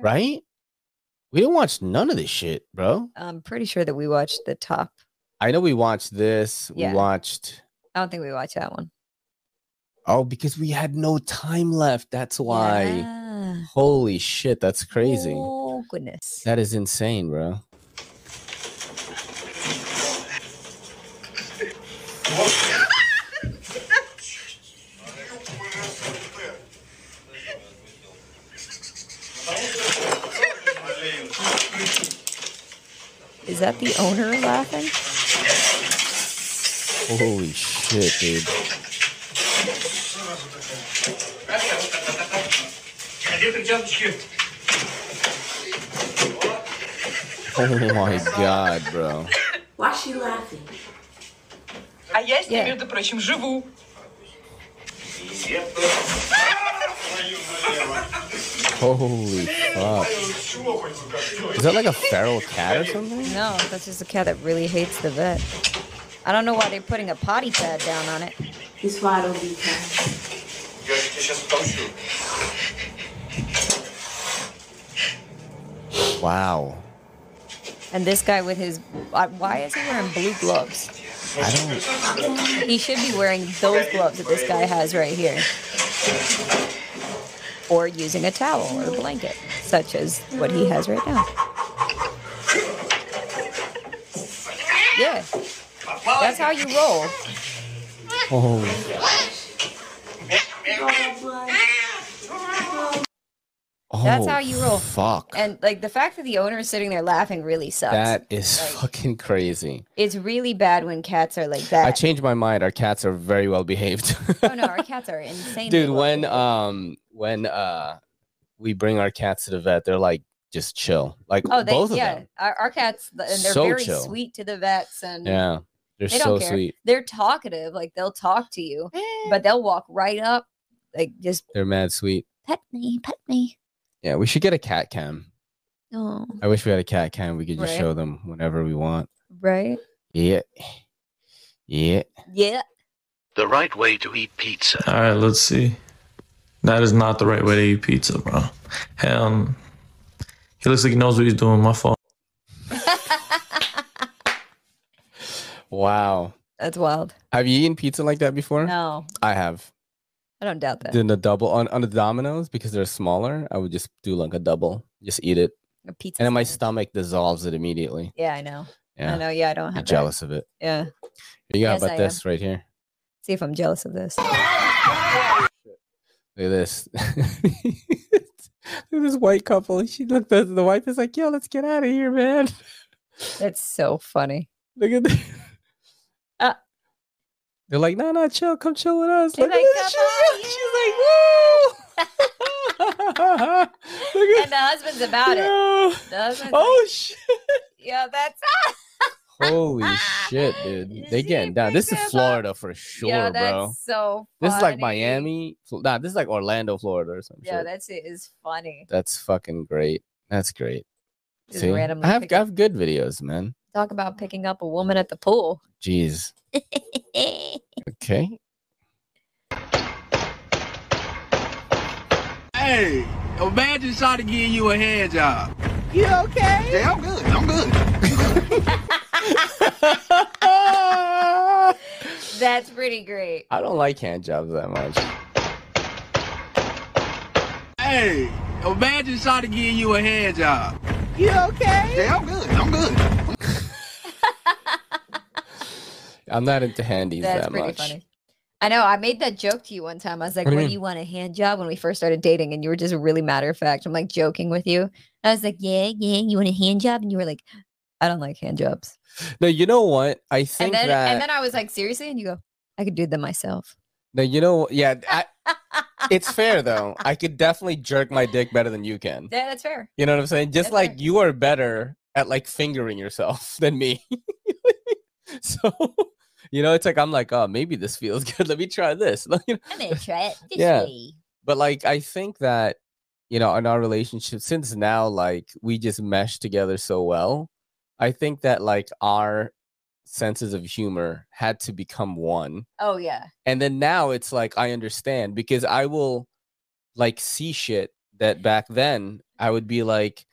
Speaker 2: right? We didn't watch none of this shit, bro.
Speaker 7: I'm pretty sure that we watched the top.
Speaker 2: I know we watched this.
Speaker 7: Yeah.
Speaker 2: We watched.
Speaker 7: I don't think we watched that one.
Speaker 2: Oh, because we had no time left. That's why.
Speaker 7: Yeah.
Speaker 2: Holy shit, that's crazy.
Speaker 7: Oh goodness.
Speaker 2: That is insane, bro.
Speaker 7: Is that the owner laughing?
Speaker 2: Holy shit, dude. Oh my god, bro.
Speaker 8: Why she laughing?
Speaker 9: А я с ней,
Speaker 7: Yeah.
Speaker 9: между прочим, живу.
Speaker 2: Holy fuck. Is that like a feral cat or something?
Speaker 7: No, that's just a cat that really hates the vet. I don't know why they're putting a potty pad down on it.
Speaker 8: This why I don't be kind.
Speaker 2: Wow.
Speaker 7: And this guy with his uh, why is he wearing blue gloves?
Speaker 2: I don't.
Speaker 7: He should be wearing those gloves that this guy has right here. Or using a towel or a blanket, such as what he has right now. Yeah. That's how you roll.
Speaker 2: Oh. Oh,
Speaker 7: That's how you roll.
Speaker 2: Fuck.
Speaker 7: And like the fact that the owner is sitting there laughing really sucks.
Speaker 2: that is
Speaker 7: Like-
Speaker 2: fucking crazy.
Speaker 7: it's really bad when cats are like that.
Speaker 2: I changed my mind. Our cats are very well behaved.
Speaker 7: oh no, our cats are insane.
Speaker 2: Dude, when um when uh we bring our cats to the vet, they're like just chill. Like
Speaker 7: oh they
Speaker 2: both of
Speaker 7: yeah,
Speaker 2: them.
Speaker 7: our, our cats and they're
Speaker 2: So
Speaker 7: very
Speaker 2: chill.
Speaker 7: sweet to the vets and
Speaker 2: Yeah. They're
Speaker 7: they
Speaker 2: so
Speaker 7: don't care.
Speaker 2: sweet.
Speaker 7: They're talkative, like they'll talk to you, but they'll walk right up, like just
Speaker 2: They're mad sweet.
Speaker 7: pet me, pet me.
Speaker 2: Yeah, we should get a cat cam.
Speaker 7: Oh,
Speaker 2: I wish we had a cat cam. We could just
Speaker 7: Right.
Speaker 2: show them whenever we want.
Speaker 7: right?
Speaker 2: Yeah. Yeah.
Speaker 7: Yeah.
Speaker 10: The right way to eat pizza.
Speaker 5: All right, let's see. That is not the right way to eat pizza, bro. Hell, he looks like he knows what he's doing. My fault.
Speaker 2: Wow.
Speaker 7: That's wild.
Speaker 2: Have you eaten pizza like that before?
Speaker 7: No,
Speaker 2: I have.
Speaker 7: I don't doubt that.
Speaker 2: Then the double on, on the Domino's because they're smaller. I would just do like a double, just eat it,
Speaker 7: A pizza.
Speaker 2: and then my stomach dissolves it immediately.
Speaker 7: Yeah, I know.
Speaker 2: Yeah,
Speaker 7: I know. Yeah, I don't have
Speaker 2: jealous of it.
Speaker 7: Yeah.
Speaker 2: You got
Speaker 7: Yes,
Speaker 2: about
Speaker 7: I
Speaker 2: this right here?
Speaker 7: See if I'm jealous of this.
Speaker 2: Look at this. Look at this white couple. She looked at the wife is like, "Yo, let's get out of here, man."
Speaker 7: That's so funny.
Speaker 2: Look at this. They're like, "No, no, chill. Come chill with us." Look at
Speaker 7: like,
Speaker 2: this.
Speaker 7: "Come
Speaker 2: She's like, "Woo!"
Speaker 7: And the husband's about it.
Speaker 2: Yo.
Speaker 7: The husband's
Speaker 2: Oh
Speaker 7: like,
Speaker 2: shit!
Speaker 7: yeah, that's
Speaker 2: Holy ah, shit, dude!
Speaker 7: You
Speaker 2: They getting down. This is Florida for sure,
Speaker 7: yeah, that's
Speaker 2: bro.
Speaker 7: so.
Speaker 2: This is like. Miami. Nah, this is like Orlando, Florida, or something.
Speaker 7: Yeah,
Speaker 2: shit.
Speaker 7: that's it. Is funny.
Speaker 2: That's fucking great. That's great.
Speaker 7: Just
Speaker 2: See, I have I have good videos, man.
Speaker 7: Talk about picking up a woman at the pool.
Speaker 2: Jeez. Okay.
Speaker 11: Hey, imagine trying to give you a hand job.
Speaker 7: You okay?
Speaker 11: Yeah, I'm good. I'm good.
Speaker 7: That's pretty great.
Speaker 2: I don't like hand jobs that much.
Speaker 11: Hey, imagine trying to give you a hand job.
Speaker 7: You okay?
Speaker 11: Yeah, I'm good. I'm good.
Speaker 2: I'm not into handies
Speaker 7: That's
Speaker 2: that
Speaker 7: pretty
Speaker 2: much.
Speaker 7: funny. I know. I made that joke to you one time. I was like,
Speaker 2: What do
Speaker 7: "What
Speaker 2: you
Speaker 7: do you want a hand job?" When we first started dating, and you were just really matter of fact. I'm like joking with you. I was like, "Yeah, yeah, you want a hand job?" And you were like, "I don't like hand jobs."
Speaker 2: No, you know what? I think
Speaker 7: And then,
Speaker 2: that.
Speaker 7: and then I was like, "Seriously?" And you go, "I could do them myself."
Speaker 2: no, you know, yeah, I, it's fair though. I could definitely jerk my dick better than you can.
Speaker 7: Yeah, that's fair.
Speaker 2: You know what I'm saying? Just
Speaker 7: That's
Speaker 2: like
Speaker 7: fair.
Speaker 2: you are better at like fingering yourself than me. so, you know, it's like I'm like, oh, maybe this feels good. Let me try this.
Speaker 7: I'm gonna try it this
Speaker 2: Yeah.
Speaker 7: way.
Speaker 2: But like, I think that you know, in our relationship, since now like we just mesh together so well, I think that like our senses of humor had to become one.
Speaker 7: Oh yeah.
Speaker 2: And then now it's like I understand because I will like see shit that back then I would be like,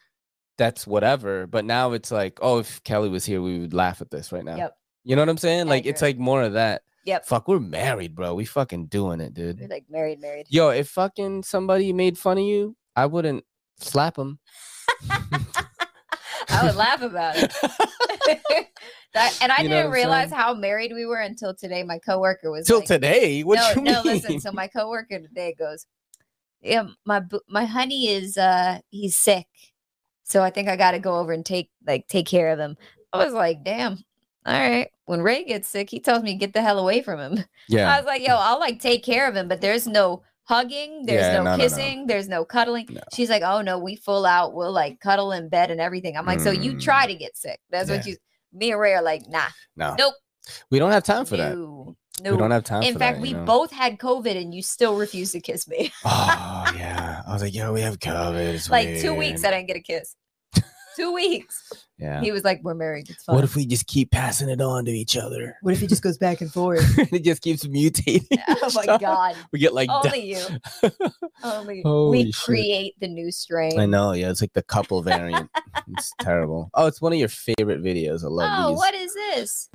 Speaker 2: that's whatever. But now it's like, oh, if Kelly was here, we would laugh at this right now.
Speaker 7: Yep.
Speaker 2: You know what I'm saying? Like it's like more of that.
Speaker 7: Yep.
Speaker 2: Fuck, we're married, bro. We fucking doing it,
Speaker 7: We're
Speaker 2: dude.
Speaker 7: like married, married.
Speaker 2: Yo, if fucking somebody made fun of you, I wouldn't slap them.
Speaker 7: I would laugh about it. that, and I
Speaker 2: You know
Speaker 7: didn't realize
Speaker 2: saying?
Speaker 7: how married we were until today. My coworker was
Speaker 2: Till
Speaker 7: like,
Speaker 2: today? What
Speaker 7: no,
Speaker 2: you
Speaker 7: no.
Speaker 2: mean?
Speaker 7: Listen, so my coworker today goes, "Yeah, my my honey is uh he's sick, so I think I got to go over and take like take care of him." I was like, "Damn, all right." When Ray gets sick, he tells me get the hell away from him.
Speaker 2: Yeah.
Speaker 7: I was like, "Yo, I'll like take care of him, but there's no." Hugging, there's
Speaker 2: Yeah,
Speaker 7: no,
Speaker 2: no, no, no.
Speaker 7: kissing, there's no cuddling.
Speaker 2: No.
Speaker 7: She's like, "Oh no, we full out. We'll like cuddle in bed and everything." I'm like, "So you
Speaker 2: Mm.
Speaker 7: try to get sick? That's what you." Me and Ray are like, "Nah,
Speaker 2: No.
Speaker 7: nope,
Speaker 2: We don't have time for that.
Speaker 7: no,
Speaker 2: We don't have time
Speaker 7: In fact,
Speaker 2: that.
Speaker 7: we
Speaker 2: know?
Speaker 7: both had COVID, and you still refused to kiss me.
Speaker 2: Oh yeah. I was like, yo, we have COVID. It's
Speaker 7: like two weeks, I didn't get a kiss. two weeks.
Speaker 2: Yeah.
Speaker 7: He was like, "We're married. It's fine."
Speaker 2: What if we just keep passing it on to each other?
Speaker 7: What if he just goes back and forth?
Speaker 2: it just keeps mutating.
Speaker 7: oh my
Speaker 2: time.
Speaker 7: god!
Speaker 2: We get like
Speaker 7: Only you. Only
Speaker 2: Holy
Speaker 7: we
Speaker 2: shit.
Speaker 7: create the new strain.
Speaker 2: I know, yeah, it's like the couple variant. it's terrible. Oh, it's one of your favorite videos. I love
Speaker 7: Oh,
Speaker 2: these.
Speaker 7: what is this?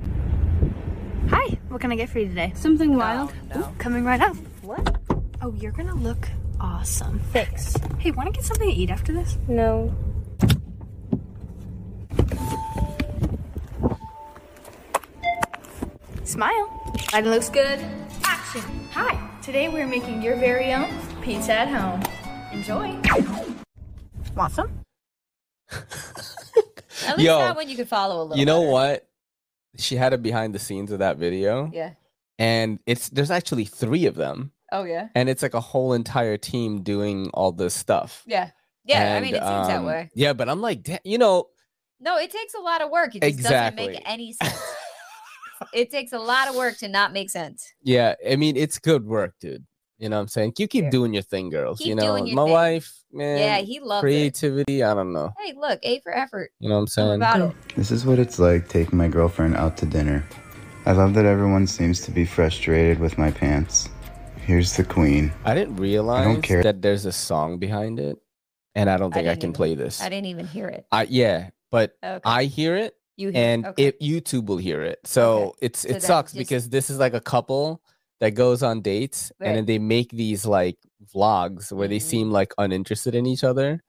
Speaker 12: Hi, what can I get for you today? Something wild? Ooh, coming right up. What? Oh, you're gonna look awesome. Thanks. Hey, wanna get something to eat after this? No. Smile. Lighting looks good. Action. Hi, today we're making your very own pizza at home. Enjoy. Want some?
Speaker 7: At least
Speaker 2: Yo,
Speaker 7: that one you could follow a little.
Speaker 2: You know
Speaker 7: better.
Speaker 2: what? She had a behind the scenes of that video,
Speaker 7: Yeah.
Speaker 2: and it's there's actually three of them,
Speaker 7: Oh yeah.
Speaker 2: and it's like a whole entire team doing all this stuff.
Speaker 7: Yeah. Yeah. I mean, it
Speaker 2: And,
Speaker 7: seems that
Speaker 2: um,
Speaker 7: way.
Speaker 2: Yeah, but I'm like, you know,
Speaker 7: No, it takes a lot of work. It just doesn't make any sense. It takes a lot of work to not make sense.
Speaker 2: yeah, I mean, it's good work, dude. You know what I'm saying? You keep doing your thing, girls. you know,
Speaker 7: doing your
Speaker 2: my
Speaker 7: thing.
Speaker 2: wife, man.
Speaker 7: yeah, he loves it.
Speaker 2: creativity. I don't know.
Speaker 7: Hey, look, A for effort.
Speaker 2: You know what I'm
Speaker 7: I'm
Speaker 2: saying?
Speaker 7: about it.
Speaker 13: This is what it's like taking my girlfriend out to dinner. I love that everyone seems to be frustrated with my pants. Here's the queen.
Speaker 2: I didn't realize I don't
Speaker 13: care.
Speaker 2: that there's a song behind it, and I don't think I,
Speaker 7: didn't
Speaker 2: can
Speaker 7: even-
Speaker 2: play this.
Speaker 7: I didn't even hear it.
Speaker 2: I yeah, but
Speaker 7: Okay.
Speaker 2: I hear it,
Speaker 7: You
Speaker 2: and
Speaker 7: okay.
Speaker 2: it YouTube will hear it. So it's it
Speaker 7: then
Speaker 2: sucks
Speaker 7: just-
Speaker 2: because this is like a couple that goes on dates,
Speaker 7: Right.
Speaker 2: and then they make these like vlogs where they
Speaker 7: Mm.
Speaker 2: seem like uninterested in each other.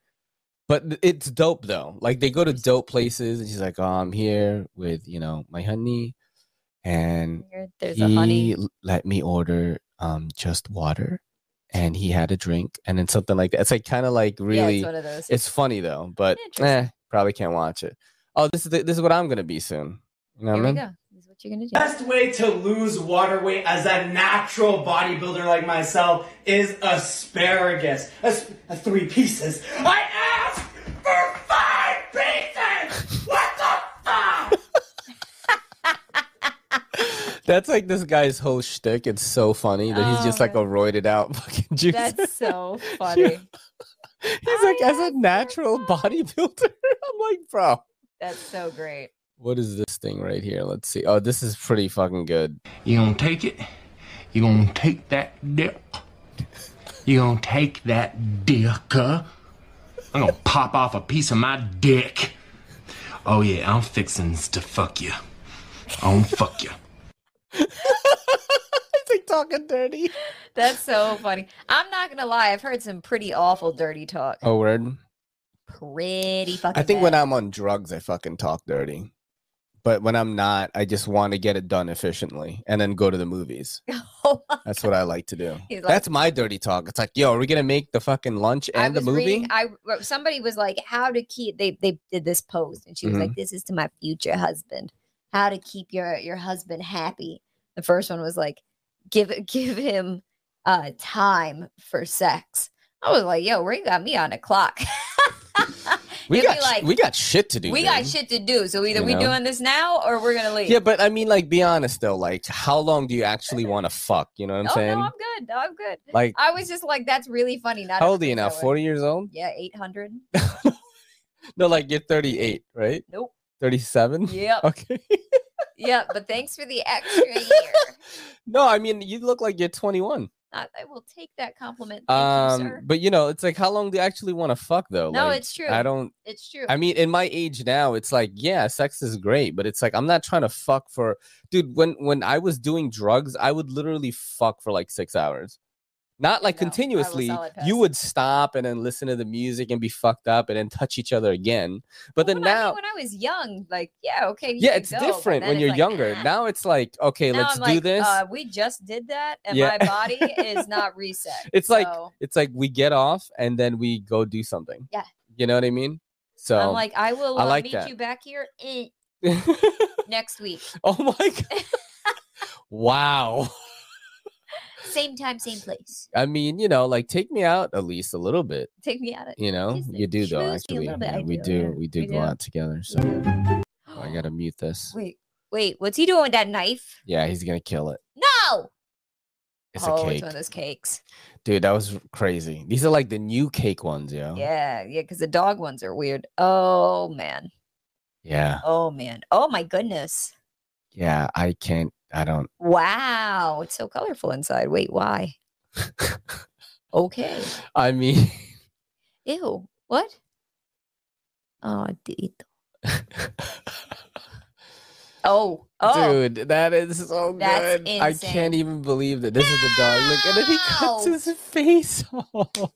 Speaker 2: But it's dope though. Like they go to dope places, and she's like, "Oh, I'm here with you know my honey, and
Speaker 7: There's
Speaker 2: he
Speaker 7: a honey.
Speaker 2: let me order um just water." And he had a drink, and then something like that. It's like kind of like
Speaker 7: Yeah,
Speaker 2: really.
Speaker 7: it's of those.
Speaker 2: It's funny though, but eh, probably can't watch it. Oh, this is the, this is what I'm gonna be soon. You know
Speaker 7: Here
Speaker 2: what I
Speaker 7: we
Speaker 2: mean?
Speaker 7: go. This is what you're gonna do.
Speaker 14: best way to lose water weight as a natural bodybuilder like myself is asparagus. As, uh, three pieces. I asked for five pieces! What the fuck?
Speaker 2: That's like this guy's whole shtick. It's so funny that he's just like a roided out fucking juice.
Speaker 7: That's so funny.
Speaker 2: he's like as a natural bodybuilder. I'm like, bro,
Speaker 7: That's so great.
Speaker 2: what is this thing right here? Let's see. Oh, this is pretty fucking good.
Speaker 11: You gonna take it? You gonna take that dick? You gonna take that dick? uh? I'm gonna pop off a piece of my dick. Oh yeah, I'm fixing to fuck you. I'm fuck you.
Speaker 2: It's like talking dirty.
Speaker 7: That's so funny. I'm not gonna lie. I've heard some pretty awful dirty talk.
Speaker 2: Oh, word.
Speaker 7: Pretty fucking.
Speaker 2: I think when. I'm on drugs, I fucking talk dirty. But when I'm not, I just want to get it done efficiently and then go to the movies. That's what I like to do.
Speaker 7: Like-
Speaker 2: That's my dirty talk. It's like, yo, are we gonna make the fucking lunch and the movie?
Speaker 7: reading- I somebody was like, "How to keep?" They they did this post, and she was
Speaker 2: Mm-hmm.
Speaker 7: like, "This is to my future husband. How to keep your your husband happy." The first one was like, "Give give him uh time for sex." I was like, "Yo, Ray got me on a clock."
Speaker 2: we
Speaker 7: It'd
Speaker 2: got
Speaker 7: like,
Speaker 2: we got shit to do.
Speaker 7: we got shit to do. So either
Speaker 2: You
Speaker 7: we
Speaker 2: know?
Speaker 7: doing this now or we're gonna leave.
Speaker 2: Yeah, but I mean, like, be honest though. Like, how long do you actually want to fuck? You know what I'm
Speaker 7: oh
Speaker 2: saying?
Speaker 7: no, I'm good. No, I'm good.
Speaker 2: Like-
Speaker 7: I was just like, that's really funny. Not
Speaker 2: how old are you now? Forty years old?
Speaker 7: Yeah, eight hundred.
Speaker 2: No, like you're 38, right?
Speaker 7: Nope.
Speaker 2: 37.
Speaker 7: Yeah.
Speaker 2: Okay.
Speaker 7: yeah, but thanks for the extra year.
Speaker 2: No, I mean, you look like you're 21.
Speaker 7: Not, I will take that compliment. Thank you,
Speaker 2: Um,
Speaker 7: sir.
Speaker 2: but you know, it's like how long do you actually want to fuck though?
Speaker 7: No,
Speaker 2: Like,
Speaker 7: it's true.
Speaker 2: I don't.
Speaker 7: It's true.
Speaker 2: I mean, in my age now, it's like, yeah, sex is great, but it's like I'm not trying to fuck for, dude. When when I was doing drugs, I would literally fuck for like six hours, not like continuously. You would stop and then listen to the music and be fucked up and then touch each other again. But then
Speaker 7: when I,
Speaker 2: now,
Speaker 7: mean, when I was young, like, yeah, okay. you
Speaker 2: yeah, it's
Speaker 7: go,
Speaker 2: different when
Speaker 7: it's
Speaker 2: you're
Speaker 7: like,
Speaker 2: younger.
Speaker 7: ah.
Speaker 2: Now it's like, okay,
Speaker 7: Now
Speaker 2: let's
Speaker 7: I'm
Speaker 2: do
Speaker 7: like,
Speaker 2: this.
Speaker 7: Uh, we just did that, and
Speaker 2: Yeah.
Speaker 7: my body is not reset.
Speaker 2: it's like
Speaker 7: so
Speaker 2: it's like we get off and then we go do something.
Speaker 7: Yeah.
Speaker 2: You know what I mean? So
Speaker 7: I'm like, I will
Speaker 2: I
Speaker 7: uh,
Speaker 2: like
Speaker 7: meet
Speaker 2: that.
Speaker 7: you back here eh, next week.
Speaker 2: oh my god. wow.
Speaker 7: Same time, same place.
Speaker 2: I mean, you know, like take me out at least a little bit.
Speaker 7: Take me out.
Speaker 2: You know, you do though. Actually,
Speaker 7: bit.
Speaker 2: Yeah,
Speaker 7: I
Speaker 2: we
Speaker 7: do,
Speaker 2: do.
Speaker 7: yeah.
Speaker 2: We do
Speaker 7: We
Speaker 2: go
Speaker 7: do.
Speaker 2: out together. So Oh, I gotta mute this.
Speaker 7: Wait, wait. What's he doing with that knife?
Speaker 2: Yeah, he's gonna kill it.
Speaker 7: No.
Speaker 2: It's
Speaker 7: oh,
Speaker 2: a
Speaker 7: it's
Speaker 2: cake,
Speaker 7: one of those cakes.
Speaker 2: dude. That was crazy. These are like the new cake ones, yo.
Speaker 7: Yeah, yeah. Because the dog ones are weird. Oh man.
Speaker 2: Yeah,
Speaker 7: Oh man. Oh my goodness.
Speaker 2: yeah. I can't. I don't.
Speaker 7: Wow, it's so colorful inside. Wait, why? okay.
Speaker 2: I mean,
Speaker 7: Ew. What? Oh, Dito. Oh, oh.
Speaker 2: dude, that is so
Speaker 7: That's
Speaker 2: good. I can't even believe that this is the dog. Look, and then he cuts his face off.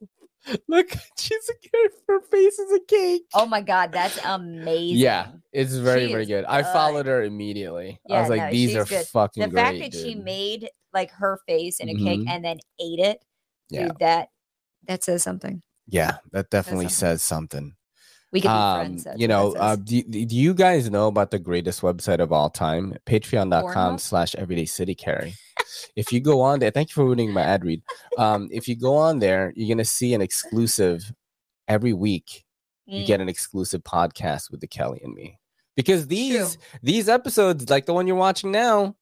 Speaker 2: Look, she's a cake. her face is a cake.
Speaker 7: Oh my god, that's amazing.
Speaker 2: Yeah, it's very
Speaker 7: She
Speaker 2: very
Speaker 7: is
Speaker 2: good. I
Speaker 7: good.
Speaker 2: followed her immediately. I was like,
Speaker 7: no,
Speaker 2: these are
Speaker 7: good.
Speaker 2: fucking
Speaker 7: The
Speaker 2: great.
Speaker 7: fact that she made like her face in a cake
Speaker 2: Mhm.
Speaker 7: and then ate it,
Speaker 2: Yeah.
Speaker 7: dude, that that says something.
Speaker 2: Yeah, that definitely
Speaker 7: something.
Speaker 2: says something.
Speaker 7: We could be
Speaker 2: Um,
Speaker 7: friends.
Speaker 2: you know, uh, do, do you guys know about the greatest website of all time? Patreon.com
Speaker 7: Pornhub?
Speaker 2: slash everyday city carry. If you go on there, thank you for ruining my ad read. Um, if you go on there, you're gonna see an exclusive every week. You
Speaker 7: Mm.
Speaker 2: get an exclusive podcast with the Kelly and me. Because these these episodes, like the one you're watching now,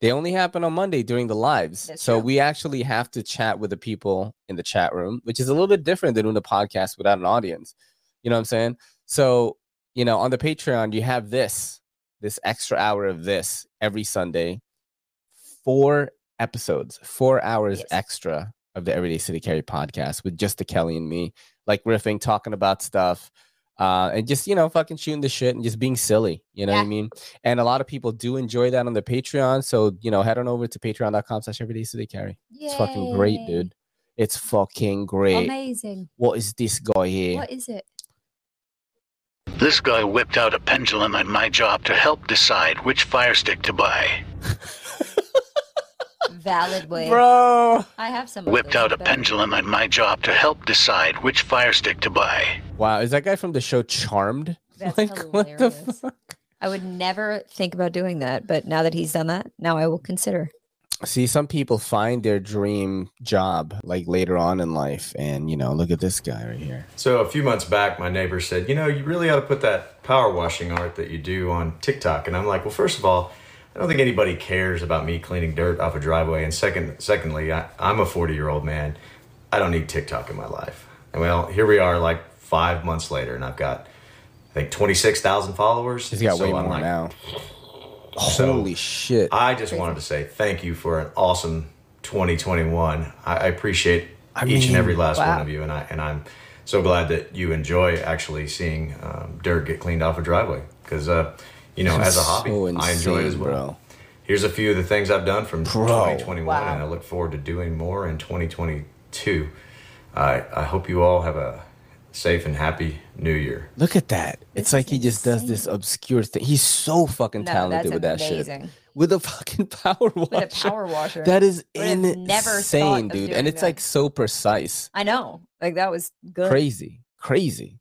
Speaker 2: they only happen on Monday during the lives.
Speaker 7: That's
Speaker 2: so
Speaker 7: true.
Speaker 2: we actually have to chat with the people in the chat room, which is a little bit different than doing a podcast without an audience. You know what I'm saying? So, you know, on the Patreon, you have this, this extra hour of this every Sunday. Four episodes, four hours extra of the Everyday City Carry podcast with just the Kelly and me, like riffing, talking about stuff, uh, and just, you know, fucking shooting the shit and just being silly. You know what I mean? And a lot of people do enjoy that on the Patreon. So, you know, head on over to patreon.com slash everyday city carry. It's fucking great, dude. It's fucking great.
Speaker 7: Amazing.
Speaker 2: What is this guy here?
Speaker 7: What is it?
Speaker 10: This guy whipped out a pendulum at my job to help decide which fire stick to buy.
Speaker 7: Valid way.
Speaker 2: Bro.
Speaker 7: I have some.
Speaker 10: Whipped out a
Speaker 7: bet.
Speaker 10: pendulum at my job to help decide which fire stick to buy.
Speaker 2: Wow, is that guy from the show Charmed?
Speaker 7: That's
Speaker 2: like, what the
Speaker 7: hilarious.
Speaker 2: fuck?
Speaker 7: I would never think about doing that, but now that he's done that, now I will consider.
Speaker 2: See, some people find their dream job like later on in life, and you know, look at this guy right here.
Speaker 15: So a few months back, my neighbor said, "You know, you really ought to put that power washing art that you do on TikTok." And I'm like, "Well, first of all, I don't think anybody cares about me cleaning dirt off a driveway. And second, secondly, I, I'm a 40 year old man. I don't need TikTok in my life." And well, here we are, like five months later, and I've got, I think, 26,000 followers.
Speaker 2: He's got
Speaker 15: So
Speaker 2: way
Speaker 15: I'm
Speaker 2: more
Speaker 15: like,
Speaker 2: now.
Speaker 15: So,
Speaker 2: Holy shit!
Speaker 15: I just wanted to say thank you for an awesome 2021. I, I appreciate
Speaker 2: I
Speaker 15: each and every last
Speaker 7: wow.
Speaker 15: one of you, and I and I'm so glad that you enjoy actually seeing um, dirt get cleaned off a driveway because uh, you know as a hobby
Speaker 2: So
Speaker 15: I enjoy it as well.
Speaker 2: bro.
Speaker 15: Here's a few of the things I've done from
Speaker 2: Bro.
Speaker 15: 2021,
Speaker 7: Wow.
Speaker 15: and I look forward to doing more in 2022. I I hope you all have a safe and happy New Year.
Speaker 2: Look at that! It's like
Speaker 7: is
Speaker 2: he just does this obscure thing. He's so fucking
Speaker 7: No,
Speaker 2: talented
Speaker 7: that's
Speaker 2: with that shit. With a fucking power washer.
Speaker 7: With a power washer.
Speaker 2: That is
Speaker 7: Would have never thought
Speaker 2: insane, dude. And it's
Speaker 7: that.
Speaker 2: like so precise.
Speaker 7: I know. Like that was good.
Speaker 2: Crazy. Crazy.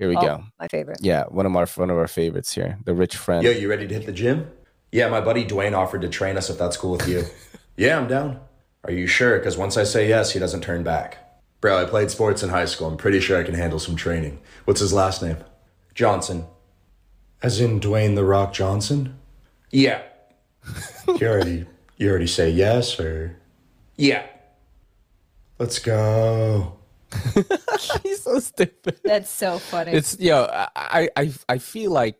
Speaker 2: Here we
Speaker 7: Oh,
Speaker 2: go.
Speaker 7: My favorite.
Speaker 2: Yeah, one of our one of our favorites here. The rich friend.
Speaker 16: Yo, you ready to hit the gym? Yeah, my buddy Dwayne offered to train us if that's cool with you. yeah, I'm down. Are you sure? Because once I say yes, he doesn't turn back. Bro, I played sports in high school. I'm pretty sure I can handle some training. What's his last name? Johnson. As in Dwayne the Rock Johnson? Yeah. you already you already say yes or Yeah. Let's go.
Speaker 2: He's so stupid.
Speaker 7: That's so funny.
Speaker 2: It's yo, I, I I I feel like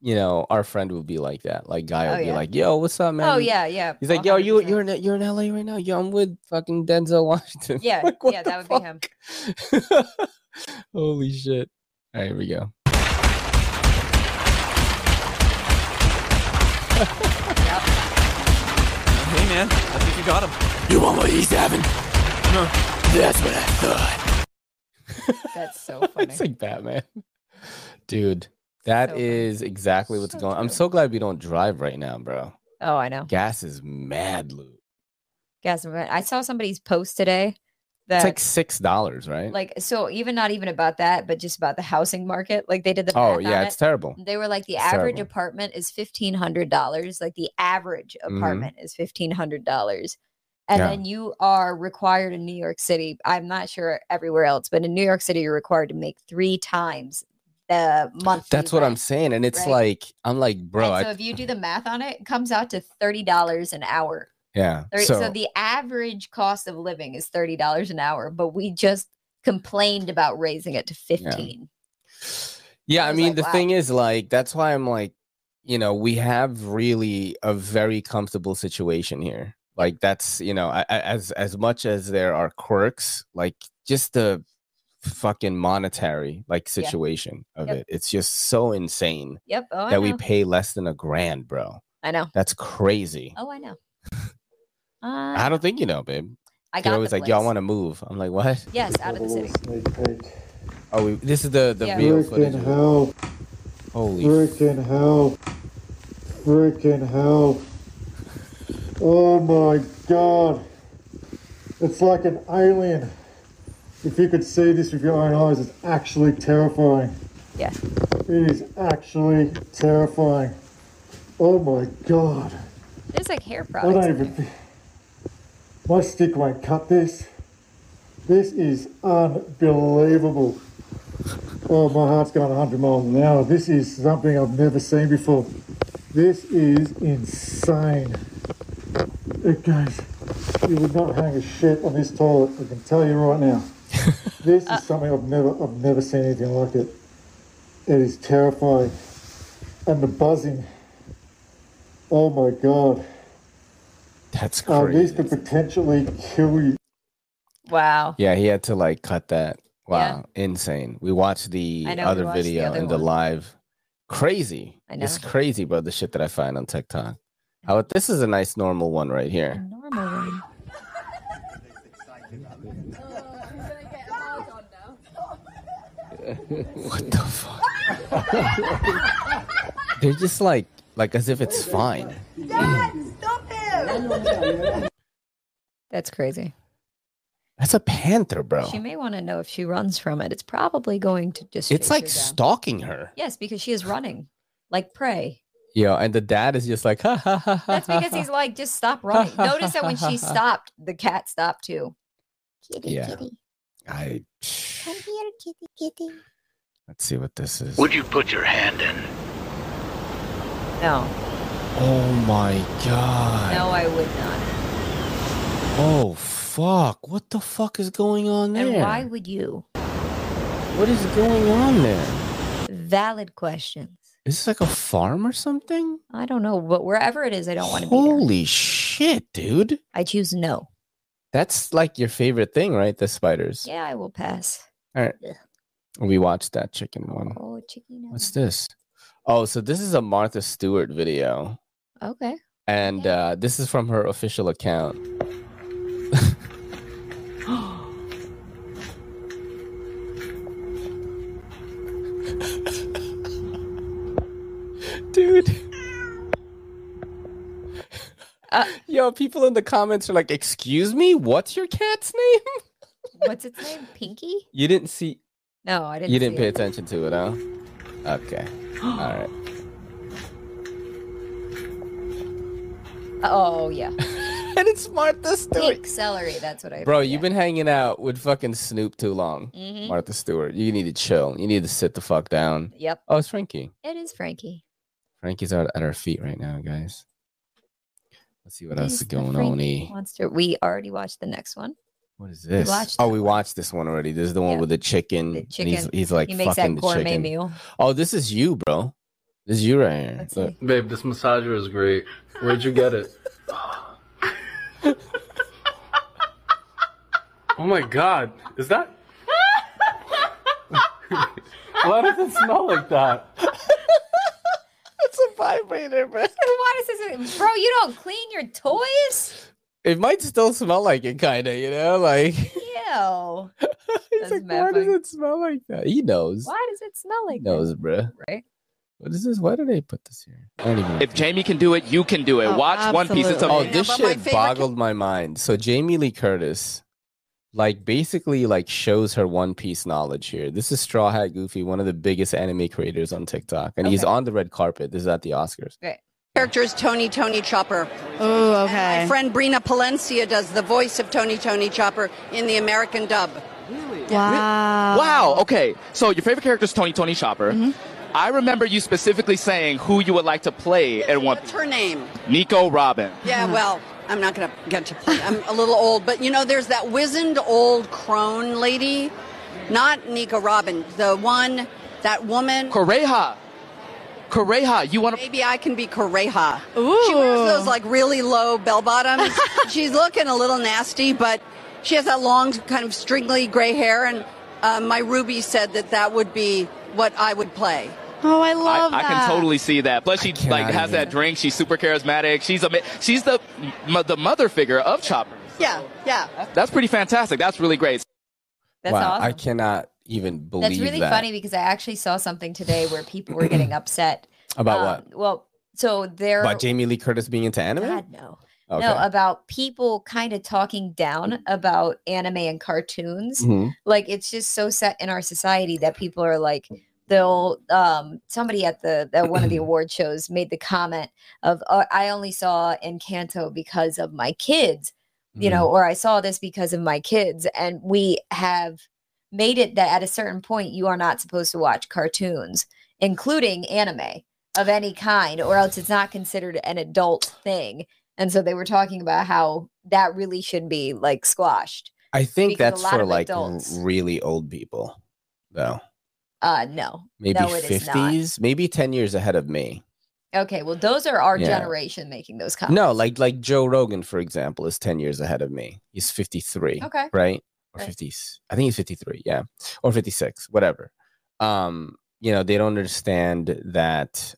Speaker 2: you know, our friend would be like that. Like guy oh, would
Speaker 7: Oh,
Speaker 2: be
Speaker 7: yeah.
Speaker 2: like, "Yo, what's up, man?"
Speaker 7: Oh yeah, yeah.
Speaker 2: He's like, "Yo, you
Speaker 7: 100%.
Speaker 2: you're in you're in LA right now. Yo, I'm with fucking Denzel Washington."
Speaker 7: Yeah,
Speaker 2: Like,
Speaker 7: yeah, that would be him.
Speaker 2: Holy shit! All right, here we go.
Speaker 17: Hey man, I think you got him.
Speaker 2: You want what he's having?
Speaker 17: No.
Speaker 2: That's what I thought.
Speaker 7: That's so funny.
Speaker 2: it's like Batman, dude. That is exactly what's going. On. I'm so glad we don't drive right now, bro.
Speaker 7: Oh, I know.
Speaker 2: Gas is mad loot.
Speaker 7: Gas. I saw somebody's post today that
Speaker 2: It's like six dollars, right?
Speaker 7: like so even not even about that, but just about the housing market. Like they did the
Speaker 2: Oh, yeah,
Speaker 7: on
Speaker 2: it's
Speaker 7: it.
Speaker 2: terrible.
Speaker 7: They were like the
Speaker 2: It's
Speaker 7: average
Speaker 2: terrible.
Speaker 7: apartment is fifteen hundred dollars. Like the average
Speaker 2: Mhm.
Speaker 7: apartment is fifteen hundred dollars. And
Speaker 2: Yeah.
Speaker 7: then you are required in New York City. I'm not sure everywhere else, but in New York City, you're required to make three times the month.
Speaker 2: That's what I'm saying, and it's
Speaker 7: right?
Speaker 2: like I'm like, bro,
Speaker 7: so if you do the math on it, it comes out to thirty dollars an hour.
Speaker 2: yeah.
Speaker 7: Thirty- So,
Speaker 2: So,
Speaker 7: the average cost of living is thirty dollars an hour, but we just complained about raising it to fifteen.
Speaker 2: yeah,
Speaker 7: I
Speaker 2: I mean,
Speaker 7: like,
Speaker 2: the
Speaker 7: wow.
Speaker 2: thing is, like, that's why I'm like, you know, we have really a very comfortable situation here. Like, that's you know, I, I, as as much as there are quirks, like just the fucking monetary like
Speaker 7: Yeah.
Speaker 2: situation of
Speaker 7: Yep.
Speaker 2: it, it's just so insane
Speaker 7: Yep. Oh,
Speaker 2: that we pay less than a grand, bro.
Speaker 7: I know.
Speaker 2: That's crazy.
Speaker 7: Oh, I know.
Speaker 2: I
Speaker 7: Uh,
Speaker 2: don't think you know, babe.
Speaker 7: I
Speaker 2: You're
Speaker 7: got
Speaker 2: always like,
Speaker 7: y'all
Speaker 2: want to move. I'm like, what?
Speaker 7: Yes, out of the city.
Speaker 2: Oh, we, this is the the
Speaker 7: Yeah.
Speaker 2: real
Speaker 18: Freaking
Speaker 2: footage. of it.
Speaker 18: hell.
Speaker 2: Holy
Speaker 18: Freaking hell. Freaking hell. Oh my god. It's like an alien. If you could see this with your own eyes, it's actually terrifying.
Speaker 7: Yeah.
Speaker 18: It is actually terrifying. Oh my god.
Speaker 7: There's like hair
Speaker 18: I don't even. My stick won't cut this. This is unbelievable. Oh, my heart's going 100 miles an hour. This is something I've never seen before. This is insane. It goes. You would not hang a shit on this toilet. I can tell you right now. This is something I've never, I've never seen anything like it. It is terrifying, and the buzzing. Oh my god.
Speaker 2: That's
Speaker 18: Uh,
Speaker 2: crazy.
Speaker 18: these could potentially kill you.
Speaker 7: Wow.
Speaker 2: Yeah, he had to like cut that. Wow, insane. We watched the
Speaker 7: know,
Speaker 2: other
Speaker 7: watched the
Speaker 2: video
Speaker 7: other
Speaker 2: in the live. Crazy.
Speaker 7: I know.
Speaker 2: It's crazy, bro. The shit that I find on TikTok. How this is a nice normal one right here.
Speaker 7: Normal one.
Speaker 2: What the fuck? They're just like like as if it's fine.
Speaker 7: That's crazy.
Speaker 2: That's a panther, bro.
Speaker 7: She may want to know if she runs from it. It's probably going to just.
Speaker 2: It's like
Speaker 7: her
Speaker 2: stalking her.
Speaker 7: Yes, because she is running like prey.
Speaker 2: Yo, and the dad is just like, ha ha ha. ha,
Speaker 7: That's because he's like, just stop running. Notice that when she stopped, the cat stopped too. Kitty,
Speaker 2: Yeah.
Speaker 7: kitty.
Speaker 2: I
Speaker 7: Come here, kitty, kitty.
Speaker 2: let's see what this is.
Speaker 10: Would you put your hand in?
Speaker 7: No,
Speaker 2: Oh my god.
Speaker 7: no, I would not.
Speaker 2: Oh fuck! What the fuck is going on there?
Speaker 7: And why would you?
Speaker 2: What is going on there?
Speaker 7: Valid questions.
Speaker 2: Is this like a farm or something?
Speaker 7: I don't know, but wherever it is, I don't want to be there.
Speaker 2: Holy shit, dude!
Speaker 7: I choose no.
Speaker 2: That's like your favorite thing, right? The spiders.
Speaker 7: Yeah, I will pass.
Speaker 2: All right.
Speaker 7: Ugh.
Speaker 2: We watched that chicken one.
Speaker 7: Oh, chicken.
Speaker 2: What's this? Oh, so this is a Martha Stewart video,
Speaker 7: Okay.
Speaker 2: and uh, this is from her official account. Dude.
Speaker 7: Uh,
Speaker 2: Yo, people in the comments are like, "Excuse me, what's your cat's name?"
Speaker 7: What's its name? Pinky?
Speaker 2: You didn't see.
Speaker 7: No, I didn't.
Speaker 2: You didn't pay
Speaker 7: it.
Speaker 2: attention to it, huh? Okay. All right.
Speaker 7: Oh yeah.
Speaker 2: and it's Martha Stewart.
Speaker 7: Pink celery. That's what I.
Speaker 2: Bro, you've been hanging out with fucking Snoop too long.
Speaker 7: Mhm.
Speaker 2: Martha Stewart. You need to chill. You need to sit the fuck down.
Speaker 7: Yep.
Speaker 2: Oh, it's Frankie.
Speaker 7: It is Frankie.
Speaker 2: Frankie's out at our feet right now, guys. Let's see what else is going on. E.
Speaker 7: Monster. We already watched the next one.
Speaker 2: What is this?
Speaker 7: watched
Speaker 2: oh, we watched this one already. This is the one
Speaker 7: Yeah.
Speaker 2: with the chicken.
Speaker 7: The
Speaker 2: and he's,
Speaker 7: chicken.
Speaker 2: he's like
Speaker 7: He makes that
Speaker 2: fucking the
Speaker 7: gourmet
Speaker 2: chicken.
Speaker 7: meal.
Speaker 2: Oh, this is you, bro. This is you right here. Look.
Speaker 5: Babe, this massager is great. Where'd you get it? oh my god. Is that. Why does it smell like that?
Speaker 2: It's vibrator, bro.
Speaker 7: Why does this, bro? You don't clean your toys?
Speaker 2: It might still smell like it, kind of, you know? Like,
Speaker 7: Ew.
Speaker 2: he's like, why does it smell like that? He knows.
Speaker 7: Why does it smell like
Speaker 2: He knows, bruh.
Speaker 7: Right?
Speaker 2: What is this? Why did they put this here? I.
Speaker 17: If Jamie can do it, you can do it.
Speaker 7: Oh,
Speaker 17: Watch One Piece. It's
Speaker 2: Oh,
Speaker 17: amazing.
Speaker 2: this shit boggled my mind. So Jamie Lee Curtis, like, basically, like, shows her One Piece knowledge here. This is Straw Hat Goofy, one of the biggest anime creators on TikTok, and he's on the red carpet. This is at the Oscars.
Speaker 7: Great.
Speaker 19: Character is Tony Tony Chopper.
Speaker 4: Oh,
Speaker 19: And my friend Brina Palencia does the voice of Tony Tony Chopper in the American dub. Really?
Speaker 4: Wow.
Speaker 17: Wow. Okay. So your favorite character is Tony Tony Chopper.
Speaker 19: Mm-hmm.
Speaker 17: I remember you specifically saying who you would like to play in one.
Speaker 19: What's her name?
Speaker 17: Nico Robin.
Speaker 19: Yeah, well, I'm not going to get to play. I'm a little old, but you know, there's that wizened old crone lady, not Nico Robin, the one, that woman.
Speaker 17: Kureha. Kureha. You want to?
Speaker 19: Maybe I can be Kureha. She wears those like really low bell bottoms. She's looking a little nasty, but she has that long, kind of stringly gray hair. And uh, my Ruby said that that would be what I would play.
Speaker 4: Oh, I
Speaker 17: I,
Speaker 4: love
Speaker 17: I
Speaker 4: that.
Speaker 17: I can totally see that. Plus, she like has
Speaker 19: even.
Speaker 17: that drink. She's super charismatic. She's a she's the m- the mother figure of Chopper.
Speaker 19: Yeah, yeah.
Speaker 17: That's pretty fantastic. That's really great.
Speaker 7: That's
Speaker 2: wow,
Speaker 7: awesome.
Speaker 2: I cannot even believe
Speaker 7: That's really
Speaker 2: that.
Speaker 7: funny because I actually saw something today where people were getting upset.
Speaker 2: About
Speaker 7: Um,
Speaker 2: what?
Speaker 7: Well, so there.
Speaker 2: About Jamie Lee Curtis being into anime?
Speaker 7: God, no.
Speaker 2: Okay.
Speaker 7: No, about people kind of talking down about anime and cartoons.
Speaker 2: Mhm.
Speaker 7: Like it's just so set in our society that people are like they'll um somebody at the at one of the award shows made the comment of uh, I only saw Encanto because of my kids, you know, or I saw this because of my kids and we have made it that at a certain point you are not supposed to watch cartoons including anime of any kind or else it's not considered an adult thing and so they were talking about how that really should be like squashed
Speaker 2: I think that's for like
Speaker 7: adults-
Speaker 2: really old people, though.
Speaker 7: Uh no
Speaker 2: Maybe
Speaker 7: no it is not
Speaker 2: 50s, maybe 10 years ahead of me.
Speaker 7: okay well those are our
Speaker 2: Yeah.
Speaker 7: generation making those comments
Speaker 2: No, like like Joe Rogan, for example, is 10 years ahead of me. He's 53.
Speaker 7: Okay.
Speaker 2: Right? Or
Speaker 7: Right.
Speaker 2: 50. I think he's 53, yeah. Or 56, whatever. Um, you know, they don't understand that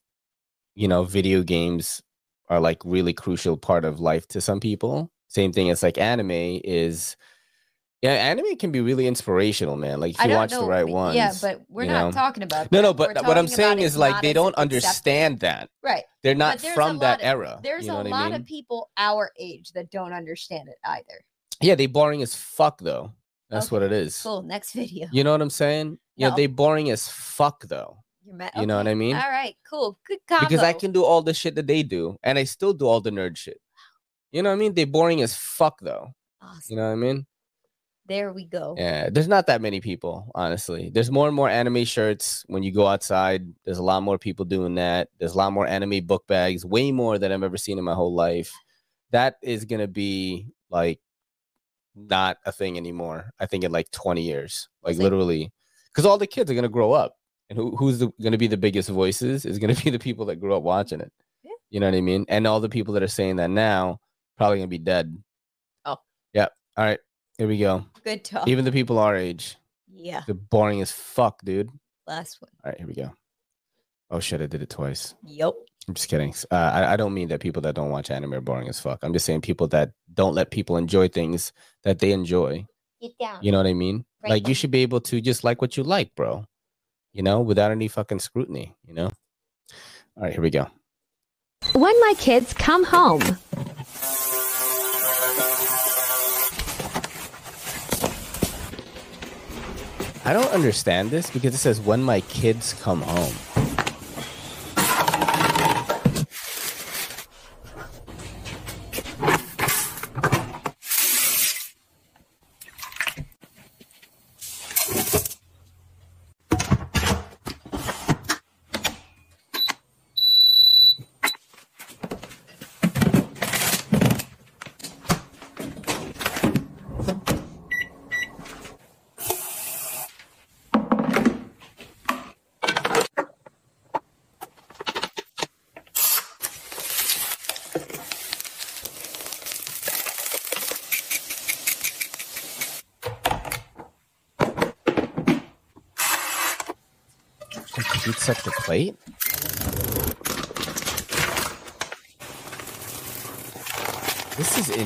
Speaker 2: you know, video games are like really crucial part of life to some people. Same thing as like anime is yeah, anime can be really inspirational, man. Like if you watch the right ones.
Speaker 7: yeah but we're not
Speaker 2: know?
Speaker 7: talking about
Speaker 2: No, no, but what I'm saying is, like they don't
Speaker 7: accepted.
Speaker 2: understand that.
Speaker 7: right
Speaker 2: They're not from that
Speaker 7: of-
Speaker 2: era.
Speaker 7: there's
Speaker 2: you know
Speaker 7: a lot
Speaker 2: I mean?
Speaker 7: of people our age that don't understand it either
Speaker 2: Yeah, they boring as fuck though. That's what it is.
Speaker 7: cool next video
Speaker 2: You know what I'm saying? Yeah,
Speaker 7: No.
Speaker 2: they boring as fuck though.
Speaker 7: Ma-
Speaker 2: You know what I mean?
Speaker 7: all right cool good combo
Speaker 2: Because I can do all the shit that they do, and I still do all the nerd shit. You know what I mean? They boring as fuck though. Awesome. You know what I mean?
Speaker 7: There we go
Speaker 2: Yeah, there's not that many people, honestly. There's more and more anime shirts when you go outside. There's a lot more people doing that. There's a lot more anime book bags, way more than I've ever seen in my whole life. That is gonna be like not a thing anymore. I think in like 20 years, like
Speaker 7: See.
Speaker 2: literally, because all the kids are gonna grow up, and who, who's gonna be the biggest voices is gonna be the people that grew up watching it. You know what I mean? And all the people that are saying that now probably gonna be dead.
Speaker 7: Oh.
Speaker 2: yeah. All right, here we go.
Speaker 7: good talk
Speaker 2: Even the people our age.
Speaker 7: yeah
Speaker 2: They're boring as fuck, dude.
Speaker 7: last one
Speaker 2: All right, here we go. Oh shit, I did it twice.
Speaker 7: yep
Speaker 2: I'm just kidding. Uh, I, I don't mean that people that don't watch anime are boring as fuck. I'm just saying people that don't let people enjoy things that they enjoy.
Speaker 7: get down
Speaker 2: You know what I mean?
Speaker 7: Right.
Speaker 2: Like you should be able to just like what you like, bro. You know, without any fucking scrutiny. You know. All right, here we go.
Speaker 20: When my kids come home.
Speaker 2: I don't understand this because it says when my kids come home.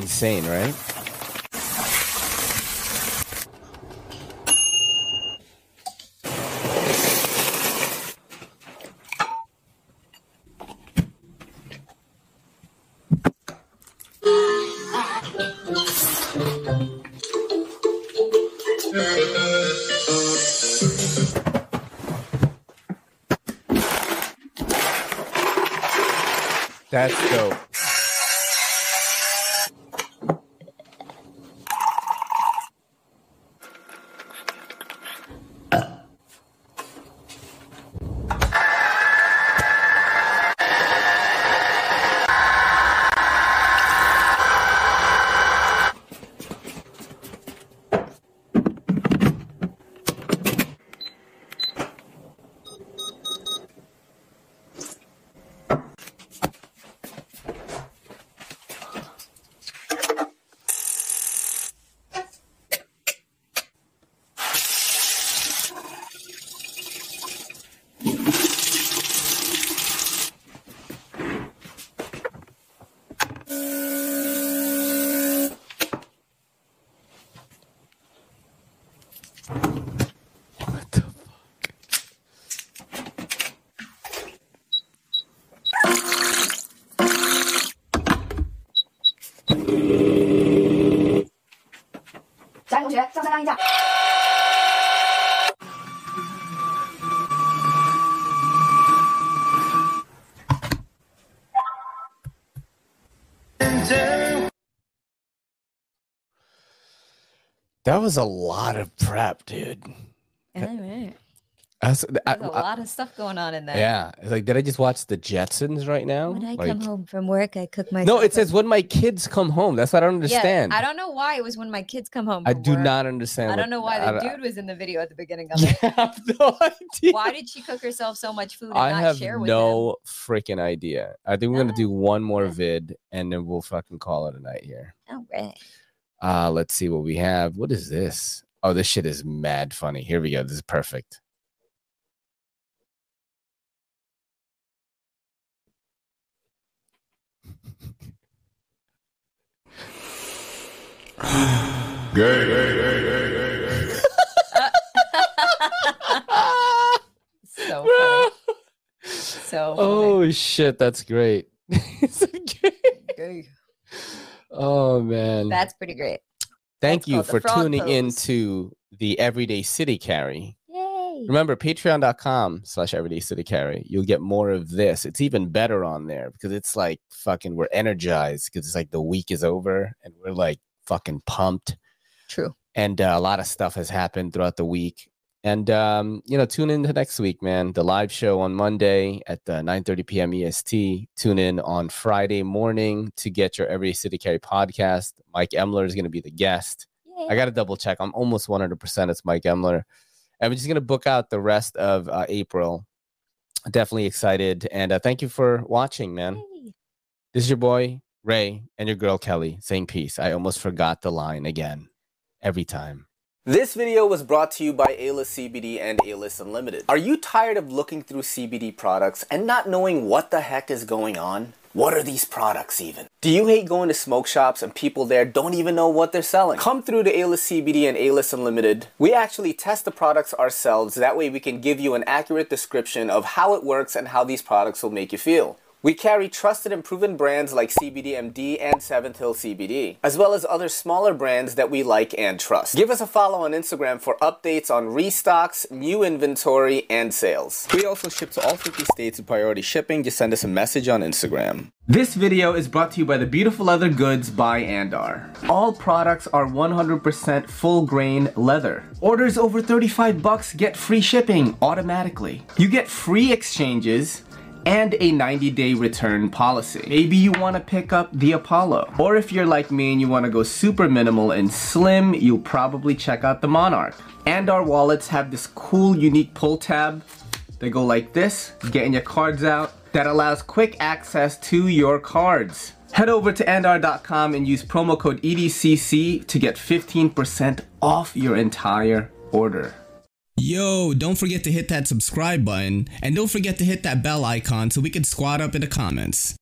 Speaker 2: Insane, right? That was a lot of prep, dude.
Speaker 7: All right.
Speaker 2: That's- I-
Speaker 7: a
Speaker 2: I-
Speaker 7: lot of stuff going on in there.
Speaker 2: yeah, it's like, did I just watch the Jetsons right now?
Speaker 7: When I
Speaker 2: Like-
Speaker 7: come home from work, I cook my.
Speaker 2: no, it says when my kids come home. That's what I don't understand.
Speaker 7: Yeah, I don't know why it was when my kids come home.
Speaker 2: I do
Speaker 7: work.
Speaker 2: not understand.
Speaker 7: I don't know why
Speaker 2: I
Speaker 7: the dude was in the video at the beginning of it.
Speaker 2: no idea.
Speaker 7: Why did she cook herself so much food and
Speaker 2: I
Speaker 7: not
Speaker 2: have
Speaker 7: share with
Speaker 2: no freaking idea. I think we're gonna ah, do one more vid and then we'll fucking call it a night here.
Speaker 7: All right.
Speaker 2: Uh let's see what we have. What is this? Oh, this shit is mad funny. Here we go. This is perfect.
Speaker 11: Gay, gay, gay, gay, gay, gay.
Speaker 7: So funny. So funny.
Speaker 2: Oh shit, that's great.
Speaker 7: Gay.
Speaker 2: Oh man.
Speaker 7: That's pretty great.
Speaker 2: Thank
Speaker 7: That's
Speaker 2: you for tuning
Speaker 7: pose.
Speaker 2: into the Everyday City Carry.
Speaker 7: Yay.
Speaker 2: Remember, patreon.com slash everyday city carry. You'll get more of this. It's even better on there because it's like fucking, we're energized because it's like the week is over and we're like fucking pumped.
Speaker 7: True.
Speaker 2: And uh, a lot of stuff has happened throughout the week. And, um, you know, tune in to next week, man. The live show on Monday at uh, 9 30 p.m. EST. Tune in on Friday morning to get your Every City Carry podcast. Mike Emler is going to be the guest. I got to double check. I'm almost 100% it's Mike Emler. And we're just going to book out the rest of uh, April. Definitely excited. And uh, thank you for watching, man. This is your boy, Ray, and your girl, Kelly, saying peace. I almost forgot the line again every time.
Speaker 1: This video was brought to you by A-List CBD and A-List Unlimited. Are you tired of looking through CBD products and not knowing what the heck is going on? What are these products even? Do you hate going to smoke shops and people there don't even know what they're selling? Come through to A-List CBD and A-List Unlimited. We actually test the products ourselves. That way we can give you an accurate description of how it works and how these products will make you feel. We carry trusted and proven brands like CBDMD and Seventh Hill CBD, as well as other smaller brands that we like and trust. Give us a follow on Instagram for updates on restocks, new inventory, and sales. We also ship to all 50 states with priority shipping. Just send us a message on Instagram. This video is brought to you by the Beautiful Leather Goods by Andar. All products are 100% full grain leather. Orders over 35 bucks get free shipping automatically. You get free exchanges and a 90 day return policy. Maybe you want to pick up the Apollo. Or if you're like me and you want to go super minimal and slim, you'll probably check out the Monarch. And our wallets have this cool unique pull tab. They go like this, getting your cards out. That allows quick access to your cards. Head over to andar.com and use promo code EDCC to get 15% off your entire order. Yo, don't forget to hit that subscribe button and don't forget to hit that bell icon so we can squad up in the comments.